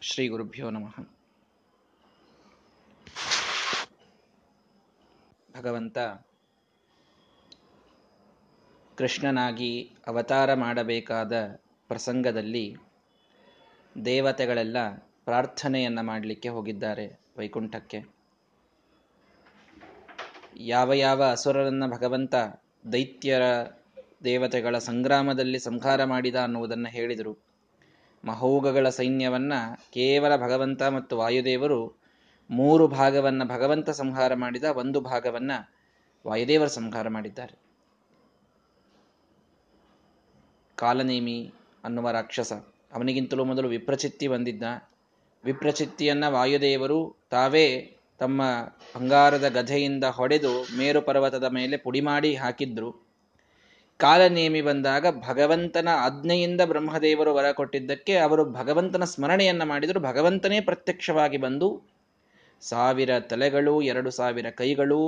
ಶ್ರೀ ಗುರುಭ್ಯೋ ನಮಃ. ಭಗವಂತ ಕೃಷ್ಣನಾಗಿ ಅವತಾರ ಮಾಡಬೇಕಾದ ಪ್ರಸಂಗದಲ್ಲಿ ದೇವತೆಗಳೆಲ್ಲ ಪ್ರಾರ್ಥನೆಯನ್ನ ಮಾಡಲಿಕ್ಕೆ ಹೋಗಿದ್ದಾರೆ ವೈಕುಂಠಕ್ಕೆ. ಯಾವ ಯಾವ ಅಸುರರನ್ನ ಭಗವಂತ ದೈತ್ಯರ ದೇವತೆಗಳ ಸಂಗ್ರಾಮದಲ್ಲಿ ಸಂಹಾರ ಮಾಡಿದ ಅನ್ನುವುದನ್ನು ಹೇಳಿದರು. ಮಹೋಗಗಳ ಸೈನ್ಯವನ್ನ ಕೇವಲ ಭಗವಂತ ಮತ್ತು ವಾಯುದೇವರು ಮೂರು ಭಾಗವನ್ನ ಭಗವಂತ ಸಂಹಾರ ಮಾಡಿದ ಒಂದು ಭಾಗವನ್ನ ವಾಯುದೇವರು ಸಂಹಾರ ಮಾಡಿದ್ದಾರೆ. ಕಾಲನೇಮಿ ಅನ್ನುವ ರಾಕ್ಷಸ ಅವನಿಗಿಂತಲೂ ಮೊದಲು ವಿಪ್ರಚಿತ್ತಿ ಬಂದಿದ್ದ. ವಿಪ್ರಚಿತ್ತಿಯನ್ನ ವಾಯುದೇವರು ತಾವೇ ತಮ್ಮ ಬಂಗಾರದ ಗಧೆಯಿಂದ ಹೊಡೆದು ಮೇರು ಪರ್ವತದ ಮೇಲೆ ಪುಡಿ ಮಾಡಿ ಹಾಕಿದ್ರು. ಕಾಲನೇಮಿ ಬಂದಾಗ ಭಗವಂತನ ಆಜ್ಞೆಯಿಂದ ಬ್ರಹ್ಮದೇವರು ವರ ಕೊಟ್ಟಿದ್ದಕ್ಕೆ ಅವರು ಭಗವಂತನ ಸ್ಮರಣೆಯನ್ನ ಮಾಡಿದರು. ಭಗವಂತನೇ ಪ್ರತ್ಯಕ್ಷವಾಗಿ ಬಂದು ಸಾವಿರ ತಲೆಗಳು, ಎರಡು ಸಾವಿರ ಕೈಗಳು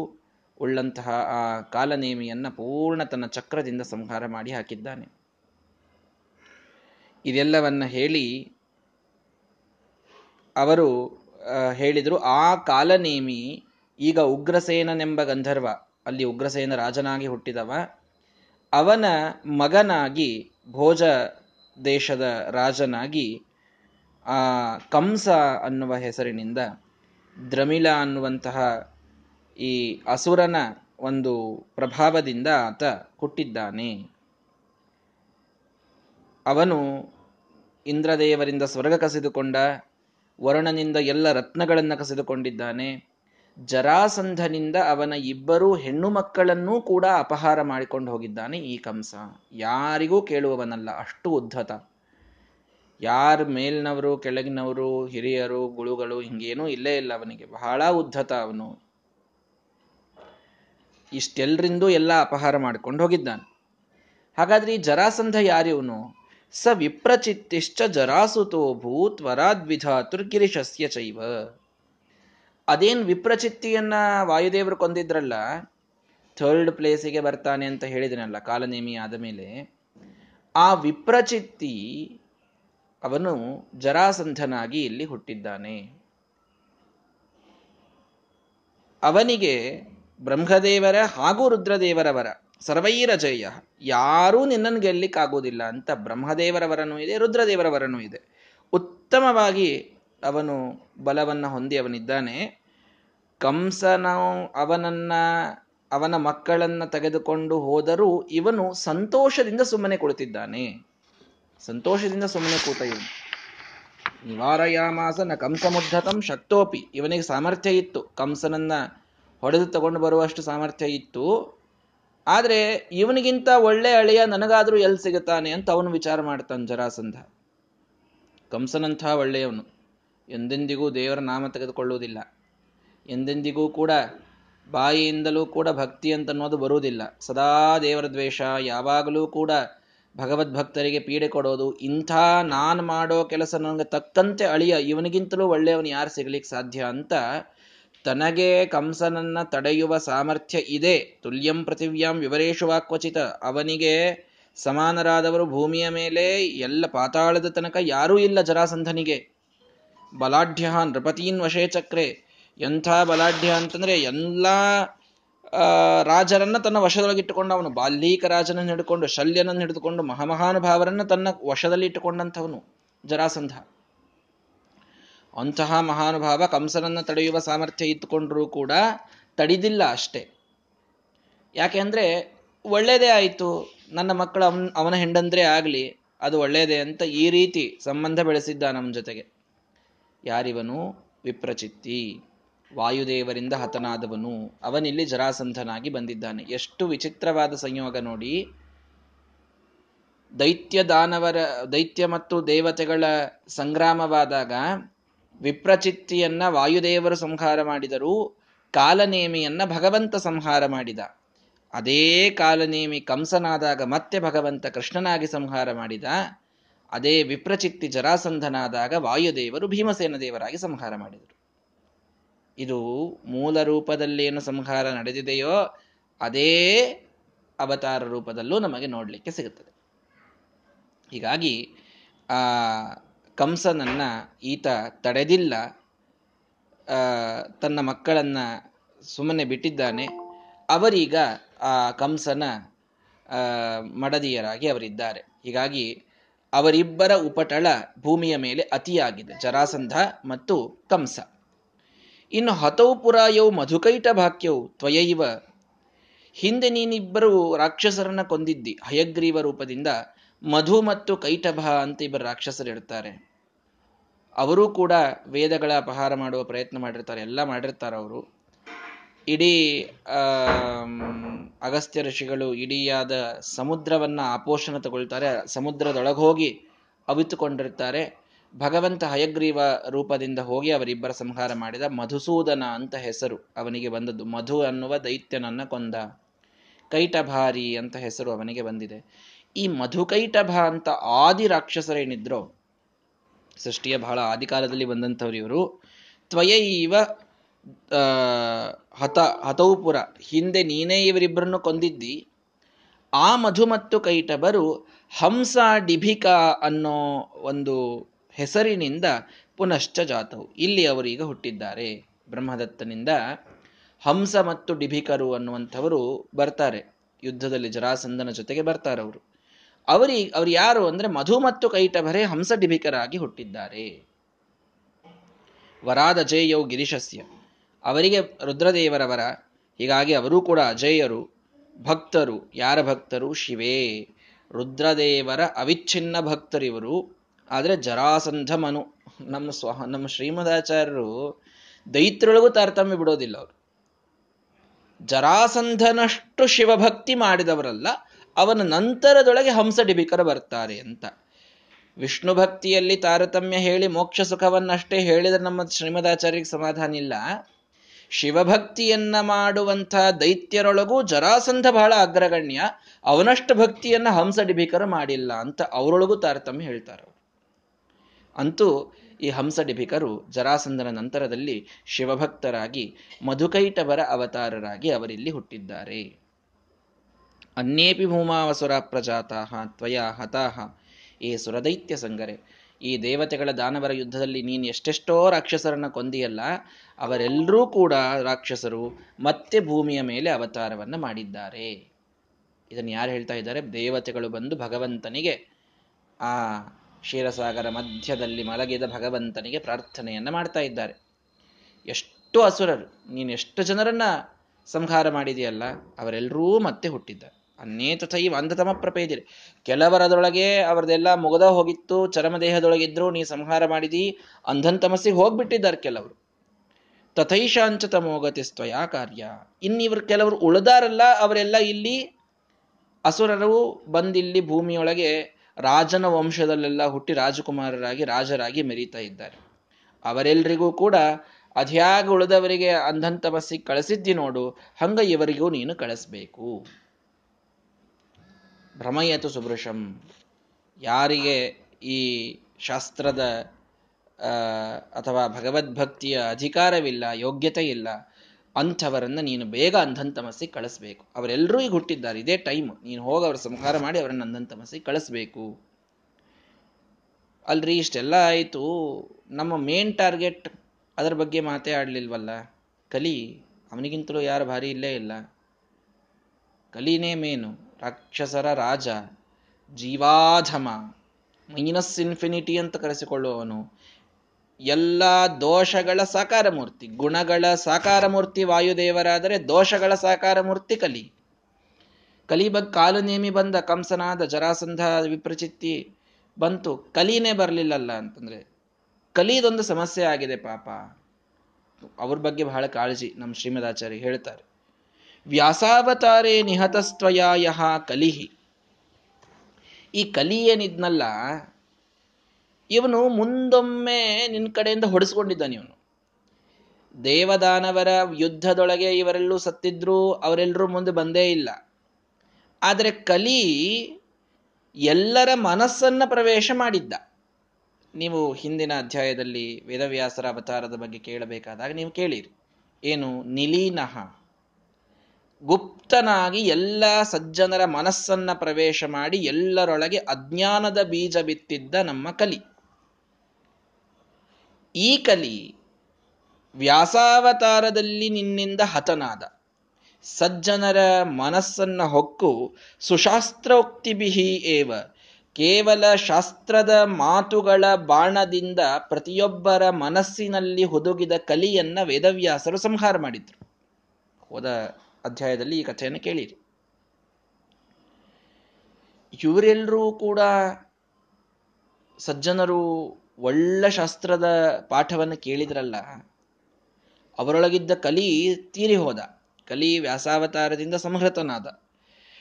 ಉಳ್ಳಂತಹ ಆ ಕಾಲನೇಮಿಯನ್ನ ಪೂರ್ಣ ತನ್ನ ಚಕ್ರದಿಂದ ಸಂಹಾರ ಮಾಡಿ ಹಾಕಿದ್ದಾನೆ. ಇದೆಲ್ಲವನ್ನ ಹೇಳಿ ಅವರು ಹೇಳಿದರು, ಆ ಕಾಲನೇಮಿ ಈಗ ಉಗ್ರಸೇನನೆಂಬ ಗಂಧರ್ವ, ಅಲ್ಲಿ ಉಗ್ರಸೇನ ರಾಜನಾಗಿ ಹುಟ್ಟಿದವ. ಅವನ ಮಗನಾಗಿ, ಭೋಜ ದೇಶದ ರಾಜನಾಗಿ, ಆ ಕಂಸ ಅನ್ನುವ ಹೆಸರಿನಿಂದ ದ್ರಮಿಳ ಅನ್ನುವಂತಹ ಈ ಅಸುರನ ಒಂದು ಪ್ರಭಾವದಿಂದ ಆತ ಹುಟ್ಟಿದ್ದಾನೆ. ಅವನು ಇಂದ್ರದೇವರಿಂದ ಸ್ವರ್ಗ ಕಸಿದುಕೊಂಡ, ವರುಣನಿಂದ ಎಲ್ಲ ರತ್ನಗಳನ್ನು ಕಸಿದುಕೊಂಡಿದ್ದಾನೆ. ಜರಾಸಂಧನಿಂದ ಅವನ ಇಬ್ಬರು ಹೆಣ್ಣು ಮಕ್ಕಳನ್ನೂ ಕೂಡ ಅಪಹಾರ ಮಾಡಿಕೊಂಡು ಹೋಗಿದ್ದಾನೆ ಈ ಕಂಸ. ಯಾರಿಗೂ ಕೇಳುವವನಲ್ಲ, ಅಷ್ಟು ಉದ್ಧತ. ಯಾರು ಮೇಲ್ನವರು, ಕೆಳಗಿನವರು, ಹಿರಿಯರು, ಗುಳುಗಳು ಹಿಂಗೇನೂ ಇಲ್ಲೇ ಇಲ್ಲ ಅವನಿಗೆ. ಬಹಳ ಉದ್ಧತ ಅವನು. ಇಷ್ಟೆಲ್ಲರಿಂದ ಎಲ್ಲ ಅಪಹಾರ ಮಾಡಿಕೊಂಡು ಹೋಗಿದ್ದಾನೆ. ಹಾಗಾದ್ರೆ ಈ ಜರಾಸಂಧ ಯಾರಿವನು ಸ ವಿಪ್ರಚಿತ್ತಿಶ್ಚ ಜರಾಸುತೋ ಭೂತ್ ವರಾದ್ವಿಧಾತುರ್ಗಿರಿಶಸ್ಯ ಚೈವ. ಅದೇನ್ ವಿಪ್ರಚಿತ್ತಿಯನ್ನ ವಾಯುದೇವರು ಕೊಂದಿದ್ರಲ್ಲ ಥರ್ಡ್ ಪ್ಲೇಸಿಗೆ ಬರ್ತಾನೆ ಅಂತ ಹೇಳಿದನಲ್ಲ, ಕಾಲನೇಮಿ ಆದ ಮೇಲೆ, ಆ ವಿಪ್ರಚಿತ್ತಿ ಅವನು ಜರಾಸಂಧನಾಗಿ ಇಲ್ಲಿ ಹುಟ್ಟಿದ್ದಾನೆ. ಅವನಿಗೆ ಬ್ರಹ್ಮದೇವರ ಹಾಗೂ ರುದ್ರದೇವರವರ ಸರ್ವೈರ ಜಯ, ಯಾರೂ ನಿನ್ನನ್ನು ಗೆಲ್ಲಿಕ್ಕಾಗೋದಿಲ್ಲ ಅಂತ ಬ್ರಹ್ಮದೇವರವರನೂ ಇದೆ ರುದ್ರದೇವರವರನೂ ಇದೆ. ಉತ್ತಮವಾಗಿ ಅವನು ಬಲವನ್ನ ಹೊಂದಿ ಅವನಿದ್ದಾನೆ ಕಂಸನ ಅವನನ್ನ, ಅವನ ಮಕ್ಕಳನ್ನ ತೆಗೆದುಕೊಂಡು ಹೋದರೂ ಇವನು ಸಂತೋಷದಿಂದ ಸುಮ್ಮನೆ ಕುಳಿತಿದ್ದಾನೆ. ಸಂತೋಷದಿಂದ ಸುಮ್ಮನೆ ಕೂತ ಇವನು. ನಿವಾರಯಾಮಾಸನ ಕಂಸಮುದ್ಧತಂ ಶಕ್ತೋಪಿ. ಇವನಿಗೆ ಸಾಮರ್ಥ್ಯ ಇತ್ತು. ಕಂಸನನ್ನ ಹೊಡೆದು ತಗೊಂಡು ಬರುವಷ್ಟು ಸಾಮರ್ಥ್ಯ ಇತ್ತು. ಆದರೆ ಇವನಿಗಿಂತ ಒಳ್ಳೆ ಅಳಿಯ ನನಗಾದರೂ ಎಲ್ಲಿ ಸಿಗುತ್ತಾನೆ ಅಂತ ಅವನು ವಿಚಾರ ಮಾಡ್ತಾನೆ ಜರಾಸಂಧ. ಕಂಸನಂಥ ಒಳ್ಳೆಯವನು. ಎಂದೆಂದಿಗೂ ದೇವರ ನಾಮ ತೆಗೆದುಕೊಳ್ಳುವುದಿಲ್ಲ. ಎಂದೆಂದಿಗೂ ಕೂಡ ಬಾಯಿಯಿಂದಲೂ ಕೂಡ ಭಕ್ತಿ ಅಂತ ಅನ್ನೋದು ಬರುವುದಿಲ್ಲ. ಸದಾ ದೇವರ ದ್ವೇಷ, ಯಾವಾಗಲೂ ಕೂಡ ಭಗವದ್ಭಕ್ತರಿಗೆ ಪೀಡೆ ಕೊಡೋದು, ಇಂಥ ನಾನು ಮಾಡೋ ಕೆಲಸ ನನಗೆ ತಕ್ಕಂತೆ ಅಳಿಯ, ಇವನಿಗಿಂತಲೂ ಒಳ್ಳೆಯವನು ಯಾರು ಸಿಗಲಿಕ್ಕೆ ಸಾಧ್ಯ ಅಂತ ತನಗೆ ಕಂಸನನ್ನ ತಡೆಯುವ ಸಾಮರ್ಥ್ಯ ಇದೆ. ತುಲ್ಯಂ ಪೃಥಿವ್ಯಾಂ ವಿವರೇಶು ವಾಕ್ವಚಿತ ಅವನಿಗೆ ಸಮಾನರಾದವರು ಭೂಮಿಯ ಮೇಲೆ ಎಲ್ಲ ಪಾತಾಳದ ತನಕ ಯಾರೂ ಇಲ್ಲ ಜರಾಸಂಧನಿಗೆ. ಬಲಾಢ್ಯ ನೃಪತೀನ್ ವಶೇ ಚಕ್ರೆ. ಎಂಥ ಬಲಾಢ್ಯ ಅಂತಂದ್ರೆ ಎಲ್ಲ ರಾಜರನ್ನ ತನ್ನ ವಶದೊಳಗಿಟ್ಟುಕೊಂಡು ಅವನು ಬಾಲ್ಯೀಕ ರಾಜನನ್ನು ಹಿಡ್ಕೊಂಡು ಶಲ್ಯನನ್ನು ಹಿಡಿದುಕೊಂಡು ಮಹಾಮಹಾನುಭಾವರನ್ನ ತನ್ನ ವಶದಲ್ಲಿ ಇಟ್ಟುಕೊಂಡಂಥವನು ಜರಾಸಂಧ. ಅಂತಹ ಮಹಾನುಭಾವ ಕಂಸನನ್ನು ತಡೆಯುವ ಸಾಮರ್ಥ್ಯ ಇಟ್ಟುಕೊಂಡರೂ ಕೂಡ ತಡಿದಿಲ್ಲ ಅಷ್ಟೇ. ಯಾಕೆ ಅಂದ್ರೆ, ಒಳ್ಳೇದೇ ಆಯಿತು, ನನ್ನ ಮಕ್ಕಳು ಅವನ್, ಅವನ ಹೆಂಡಂದ್ರೆ ಆಗಲಿ, ಅದು ಒಳ್ಳೇದೇ ಅಂತ ಈ ರೀತಿ ಸಂಬಂಧ ಬೆಳೆಸಿದ್ದ ನಮ್ಮ ಜೊತೆಗೆ. ಯಾರಿವನು? ವಿಪ್ರಚಿತ್ತಿ. ವಾಯುದೇವರಿಂದ ಹತನಾದವನು. ಅವನಿಲ್ಲಿ ಜರಾಸಂಧನಾಗಿ ಬಂದಿದ್ದಾನೆ. ಎಷ್ಟು ವಿಚಿತ್ರವಾದ ಸಂಯೋಗ ನೋಡಿ. ದೈತ್ಯ ದಾನವರ ದೈತ್ಯ ಮತ್ತು ದೇವತೆಗಳ ಸಂಗ್ರಾಮವಾದಾಗ ವಿಪ್ರಚಿತ್ತಿಯನ್ನ ವಾಯುದೇವರು ಸಂಹಾರ ಮಾಡಿದರು. ಕಾಲನೇಮಿಯನ್ನ ಭಗವಂತ ಸಂಹಾರ ಮಾಡಿದ. ಅದೇ ಕಾಲನೇಮಿ ಕಂಸನಾದಾಗ ಮತ್ತೆ ಭಗವಂತ ಕೃಷ್ಣನಾಗಿ ಸಂಹಾರ ಮಾಡಿದ. ಅದೇ ವಿಪ್ರಚಿತ್ತಿ ಜರಾಸಂಧನಾದಾಗ ವಾಯುದೇವರು ಭೀಮಸೇನ ದೇವರಾಗಿ ಸಂಹಾರ ಮಾಡಿದರು. ಇದು ಮೂಲ ರೂಪದಲ್ಲಿ ಏನು ಸಂಹಾರ ನಡೆದಿದೆಯೋ ಅದೇ ಅವತಾರ ರೂಪದಲ್ಲೂ ನಮಗೆ ನೋಡಲಿಕ್ಕೆ ಸಿಗುತ್ತದೆ. ಹೀಗಾಗಿ ಆ ಕಂಸನನ್ನ ಈತ ತಡೆದಿಲ್ಲ. ತನ್ನ ಮಕ್ಕಳನ್ನ ಸುಮ್ಮನೆ ಬಿಟ್ಟಿದ್ದಾನೆ. ಅವರೀಗ ಆ ಕಂಸನ ಮಡದಿಯರಾಗಿ ಅವರಿದ್ದಾರೆ. ಹೀಗಾಗಿ ಅವರಿಬ್ಬರ ಉಪಟಳ ಭೂಮಿಯ ಮೇಲೆ ಅತಿಯಾಗಿದೆ, ಜರಾಸಂಧ ಮತ್ತು ಕಂಸ. ಇನ್ನು ಹತೌ ಪುರಾಯವು ಮಧುಕೈಟ ಭಾಕ್ಯವು ತ್ವಯೈವ. ಹಿಂದೆ ನೀನಿಬ್ಬರು ರಾಕ್ಷಸರನ್ನ ಕೊಂದಿದ್ದಿ, ಹಯಗ್ರೀವ ರೂಪದಿಂದ ಮಧು ಮತ್ತು ಕೈಟಭ ಅಂತ ಇಬ್ಬರು ರಾಕ್ಷಸರಿರ್ತಾರೆ ಅವರು ಕೂಡ ವೇದಗಳ ಅಪಹಾರ ಮಾಡುವ ಪ್ರಯತ್ನ ಮಾಡಿರ್ತಾರೆ, ಎಲ್ಲ ಮಾಡಿರ್ತಾರೆ ಅವರು ಇಡೀ ಅಗಸ್ತ್ಯ ಋಷಿಗಳು ಇಡಿಯಾದ ಸಮುದ್ರವನ್ನ ಆಪೋಷಣ ತಗೊಳ್ತಾರೆ, ಸಮುದ್ರದೊಳಗೆ ಹೋಗಿ ಅವಿತುಕೊಂಡಿರ್ತಾರೆ. ಭಗವಂತ ಹಯಗ್ರೀವ ರೂಪದಿಂದ ಹೋಗಿ ಅವರಿಬ್ಬರ ಸಂಹಾರ ಮಾಡಿದ ಮಧುಸೂದನ ಅಂತ ಹೆಸರು ಅವನಿಗೆ ಬಂದದ್ದು. ಮಧು ಅನ್ನುವ ದೈತ್ಯನನ್ನ ಕೊಂದ ಕೈಟಭಾರಿ ಅಂತ ಹೆಸರು ಅವನಿಗೆ ಬಂದಿದೆ. ಈ ಮಧುಕೈಟಭ ಅಂತ ಆದಿ ರಾಕ್ಷಸರೇನಿದ್ರೋ ಸೃಷ್ಟಿಯ ಬಹಳ ಆದಿಕಾಲದಲ್ಲಿ ಬಂದಂಥವ್ರು ಇವರು, ತ್ವಯೈವ ಹತ ಹತೌಪುರ ಹಿಂದೆ ನೀನೇ ಇವರಿಬ್ಬರನ್ನು ಕೊಂದಿದ್ದಿ. ಆ ಮಧು ಮತ್ತು ಕೈಟಬರು ಹಂಸ ಡಿಭಿಕಾ ಅನ್ನೋ ಒಂದು ಹೆಸರಿನಿಂದ ಪುನಶ್ಚ ಜಾತವು. ಇಲ್ಲಿ ಅವರೀಗ ಹುಟ್ಟಿದ್ದಾರೆ. ಬ್ರಹ್ಮದತ್ತನಿಂದ ಹಂಸ ಮತ್ತು ಡಿಭಿಕರು ಅನ್ನುವಂಥವರು ಬರ್ತಾರೆ. ಯುದ್ಧದಲ್ಲಿ ಜರಾಸಂದನ ಜೊತೆಗೆ ಬರ್ತಾರೆ ಅವರು. ಅವರಿ, ಅವ್ರು ಯಾರು ಅಂದ್ರೆ ಮಧು ಮತ್ತು ಕೈಟಭರೇ ಹಂಸ ಡಿಭಿಕರಾಗಿ ಹುಟ್ಟಿದ್ದಾರೆ. ವರಾದ ಜೇಯೌ ಗಿರಿಶಸ್ಯ. ಅವರಿಗೆ ರುದ್ರದೇವರವರ, ಹೀಗಾಗಿ ಅವರೂ ಕೂಡ ಅಜೇಯರು, ಭಕ್ತರು. ಯಾರ ಭಕ್ತರು? ಶಿವೇ. ರುದ್ರದೇವರ ಅವಿಚ್ಛಿನ್ನ ಭಕ್ತರಿವರು ಆದರೆ ಜರಾಸಂಧ ಮನು ನಮ್ಮ ಸ್ವಹ ನಮ್ಮ ಶ್ರೀಮದಾಚಾರ್ಯರು ದೈತ್ರೊಳಗೂ ತಾರತಮ್ಯ ಬಿಡೋದಿಲ್ಲ ಅವರು. ಜರಾಸಂಧನಷ್ಟು ಶಿವಭಕ್ತಿ ಮಾಡಿದವರಲ್ಲ, ಅವನ ನಂತರದೊಳಗೆ ಹಂಸ ಡಿಬಿಕರ ಬರ್ತಾರೆ ಅಂತ. ವಿಷ್ಣು ಭಕ್ತಿಯಲ್ಲಿ ತಾರತಮ್ಯ ಹೇಳಿ ಮೋಕ್ಷ ಸುಖವನ್ನಷ್ಟೇ ಹೇಳಿದ್ರೆ ನಮ್ಮ ಶ್ರೀಮದಾಚಾರ್ಯರಿಗೆ ಸಮಾಧಾನ ಇಲ್ಲ. ಶಿವಭಕ್ತಿಯನ್ನ ಮಾಡುವಂಥ ದೈತ್ಯರೊಳಗೂ ಜರಾಸಂಧ ಬಹಳ ಅಗ್ರಗಣ್ಯ. ಅವನಷ್ಟು ಭಕ್ತಿಯನ್ನ ಹಂಸ ಡಿಬಿಕರ ಮಾಡಿಲ್ಲ ಅಂತ ಅವರೊಳಗೂ ತಾರತಮ್ಯ ಹೇಳ್ತಾರೆ ಅಂತೂ ಈ ಹಂಸಡಿಭಿಕರು ಜರಾಸಂಧನ ನಂತರದಲ್ಲಿ ಶಿವಭಕ್ತರಾಗಿ ಮಧುಕೈಟವರ ಅವತಾರರಾಗಿ ಅವರಿಲ್ಲಿ ಹುಟ್ಟಿದ್ದಾರೆ. ಅನ್ಯೇಪಿ ಭೂಮಾವಸುರ ಪ್ರಜಾತಾಹ ತ್ವಯಾ ಹತಾಹ ಏ ಸುರದೈತ್ಯ ಸಂಗರೆ ಈ ದೇವತೆಗಳ ದಾನವರ ಯುದ್ಧದಲ್ಲಿ ನೀನು ಎಷ್ಟೆಷ್ಟೋ ರಾಕ್ಷಸರನ್ನು ಕೊಂದಿಯಲ್ಲ, ಅವರೆಲ್ಲರೂ ಕೂಡ ರಾಕ್ಷಸರು ಮತ್ತೆ ಭೂಮಿಯ ಮೇಲೆ ಅವತಾರವನ್ನು ಮಾಡಿದ್ದಾರೆ. ಇದನ್ನು ಯಾರು ಹೇಳ್ತಾ ಇದ್ದಾರೆ? ದೇವತೆಗಳು ಬಂದು ಭಗವಂತನಿಗೆ, ಆ ಕ್ಷೀರಸಾಗರ ಮಧ್ಯದಲ್ಲಿ ಮಲಗಿದ ಭಗವಂತನಿಗೆ ಪ್ರಾರ್ಥನೆಯನ್ನು ಮಾಡ್ತಾ ಇದ್ದಾರೆ. ಎಷ್ಟು ಅಸುರರು, ನೀನು ಎಷ್ಟು ಜನರನ್ನ ಸಂಹಾರ ಮಾಡಿದೆಯಲ್ಲ, ಅವರೆಲ್ಲರೂ ಮತ್ತೆ ಹುಟ್ಟಿದ್ದಾರೆ. ಅನ್ನೇ ತಥೈವ ಅಂಧತಮ ಪ್ರಪೇದಿರಿ. ಕೆಲವರದೊಳಗೆ ಅವರದೆಲ್ಲ ಮುಗದ ಹೋಗಿತ್ತು ಚರಮದೇಹದೊಳಗಿದ್ರು ನೀ ಸಂಹಾರ ಮಾಡಿದಿ ಅಂಧನ್ ತಮಸ್ಸಿಗೆ ಹೋಗ್ಬಿಟ್ಟಿದ್ದಾರೆ ಕೆಲವರು. ತಥೈಶಾಂಚ ತಮೋಗತಿಸ್ತ್ವಯಾ ಕಾರ್ಯ. ಇನ್ನಿವರು ಕೆಲವರು ಉಳಿದಾರಲ್ಲ, ಅವರೆಲ್ಲ ಇಲ್ಲಿ ಅಸುರರು ಬಂದಿಲ್ಲಿ ಭೂಮಿಯೊಳಗೆ ರಾಜನ ವಂಶದಲ್ಲೆಲ್ಲ ಹುಟ್ಟಿ ರಾಜಕುಮಾರರಾಗಿ, ರಾಜರಾಗಿ ಮೆರೀತಾ ಇದ್ದಾರೆ. ಅವರೆಲ್ಲರಿಗೂ ಕೂಡ ಅದ್ಯಾಗ ಉಳಿದವರಿಗೆ ಬಸ್ಸಿಗೆ ಕಳಿಸಿದ್ದಿ ನೋಡು, ಹಂಗ ಇವರಿಗೂ ನೀನು ಕಳಿಸ್ಬೇಕು. ಭ್ರಮಯತು ಸುಭೃಶಂ. ಯಾರಿಗೆ ಈ ಶಾಸ್ತ್ರದ ಅಥವಾ ಭಗವದ್ಭಕ್ತಿಯ ಅಧಿಕಾರವಿಲ್ಲ ಯೋಗ್ಯತೆ ಇಲ್ಲ ಅಂಥವರನ್ನು ನೀನು ಬೇಗ ಅಂಧಂತಮಸ್ಸಿಗೆ ಕಳಿಸ್ಬೇಕು. ಅವರೆಲ್ಲರೂ ಈಗ ಹುಟ್ಟಿದ್ದಾರೆ, ಇದೇ ಟೈಮ್ ನೀನು ಹೋಗಿ ಅವ್ರ ಸಂಹಾರ ಮಾಡಿ ಅವರನ್ನು ಅಂಧಂತಮಸ್ಸಿಗೆ ಕಳಿಸ್ಬೇಕು. ಅಲ್ರಿ, ಇಷ್ಟೆಲ್ಲ ಆಯಿತು. ನಮ್ಮ ಮೇನ್ ಟಾರ್ಗೆಟ್ ಅದರ ಬಗ್ಗೆ ಮಾತೇ ಆಡಲಿಲ್ವಲ್ಲ? ಕಲಿ, ಅವನಿಗಿಂತಲೂ ಯಾರು ಭಾರಿ ಇಲ್ಲೇ ಇಲ್ಲ. ಕಲಿನೇ ಮೇನು ರಾಕ್ಷಸರ ರಾಜ, ಜೀವಾಧಮ, ಮೈನಸ್ ಇನ್ಫಿನಿಟಿ ಅಂತ ಕರೆಸಿಕೊಳ್ಳುವವನು, ಎಲ್ಲ ದೋಷಗಳ ಸಾಕಾರ ಮೂರ್ತಿ ಗುಣಗಳ ಸಾಕಾರ ಮೂರ್ತಿ ವಾಯುದೇವರಾದರೆ ದೋಷಗಳ ಸಾಕಾರ ಮೂರ್ತಿ ಕಲಿ ಕಲಿಬಗ್ ಕಾಲು ನೇಮಿ ಬಂದ ಕಂಸನಾದ ಜರಾಸಂಧ ವಿಪ್ರಚಿತ್ತಿ ಬಂತು, ಕಲಿನೇ ಬರಲಿಲ್ಲಲ್ಲ ಅಂತಂದ್ರೆ, ಕಲಿದೊಂದು ಸಮಸ್ಯೆ ಆಗಿದೆ ಪಾಪ. ಅವ್ರ ಬಗ್ಗೆ ಬಹಳ ಕಾಳಜಿ ನಮ್ಮ ಶ್ರೀಮದಾಚಾರ್ಯ ಹೇಳ್ತಾರೆ. ವ್ಯಾಸಾವತಾರೇ ನಿಹತಸ್ತ್ವಯ ಯಹ ಕಲಿಹಿ. ಈ ಕಲಿ ಏನಿದ್ನಲ್ಲ, ಇವನು ಮುಂದೊಮ್ಮೆ ನಿನ್ನ ಕಡೆಯಿಂದ ಹೊಡೆಸ್ಕೊಂಡಿದ್ದಾನೆ ಇವನು. ದೇವದಾನವರ ಯುದ್ಧದೊಳಗೆ ಇವರೆಲ್ಲೂ ಸತ್ತಿದ್ರು ಅವರೆಲ್ಲರೂ ಮುಂದೆ ಬಂದೇ ಇಲ್ಲ. ಆದರೆ ಕಲಿ ಎಲ್ಲರ ಮನಸ್ಸನ್ನು ಪ್ರವೇಶ ಮಾಡಿದ್ದ. ನೀವು ಹಿಂದಿನ ಅಧ್ಯಾಯದಲ್ಲಿ ವೇದವ್ಯಾಸರ ಅವತಾರದ ಬಗ್ಗೆ ಕೇಳಬೇಕಾದಾಗ ನೀವು ಕೇಳಿರಿ. ಏನು ನಿಲೀನಹ? ಗುಪ್ತನಾಗಿ ಎಲ್ಲ ಸಜ್ಜನರ ಮನಸ್ಸನ್ನ ಪ್ರವೇಶ ಮಾಡಿ ಎಲ್ಲರೊಳಗೆ ಅಜ್ಞಾನದ ಬೀಜ ಬಿತ್ತಿದ್ದ ನಮ್ಮ ಕಲಿ. ಈ ಕಲಿ ವ್ಯಾಸಾವತಾರದಲ್ಲಿ ನಿನ್ನಿಂದ ಹತನಾದ. ಸಜ್ಜನರ ಮನಸ್ಸನ್ನ ಹೊಕ್ಕು ಸುಶಾಸ್ತ್ರೋಕ್ತಿಬಿಹಿ ಏವ. ಕೇವಲ ಶಾಸ್ತ್ರದ ಮಾತುಗಳ ಬಾಣದಿಂದ ಪ್ರತಿಯೊಬ್ಬರ ಮನಸ್ಸಿನಲ್ಲಿ ಹುದುಗಿದ ಕಲಿಯನ್ನ ವೇದವ್ಯಾಸರು ಸಂಹಾರ ಮಾಡಿದ್ರು. ಹೋದ ಅಧ್ಯಾಯದಲ್ಲಿ ಈ ಕಥೆಯನ್ನು ಕೇಳಿರಿ. ಇವರೆಲ್ಲರೂ ಕೂಡ ಸಜ್ಜನರು ಒಳ್ಳೆ ಶಾಸ್ತ್ರದ ಪಾಠವನ್ನು ಕೇಳಿದ್ರಲ್ಲ, ಅವರೊಳಗಿದ್ದ ಕಲಿ ತೀರಿ ಹೋದ. ಕಲಿ ವ್ಯಾಸಾವತಾರದಿಂದ ಸಂಹೃತನಾದ.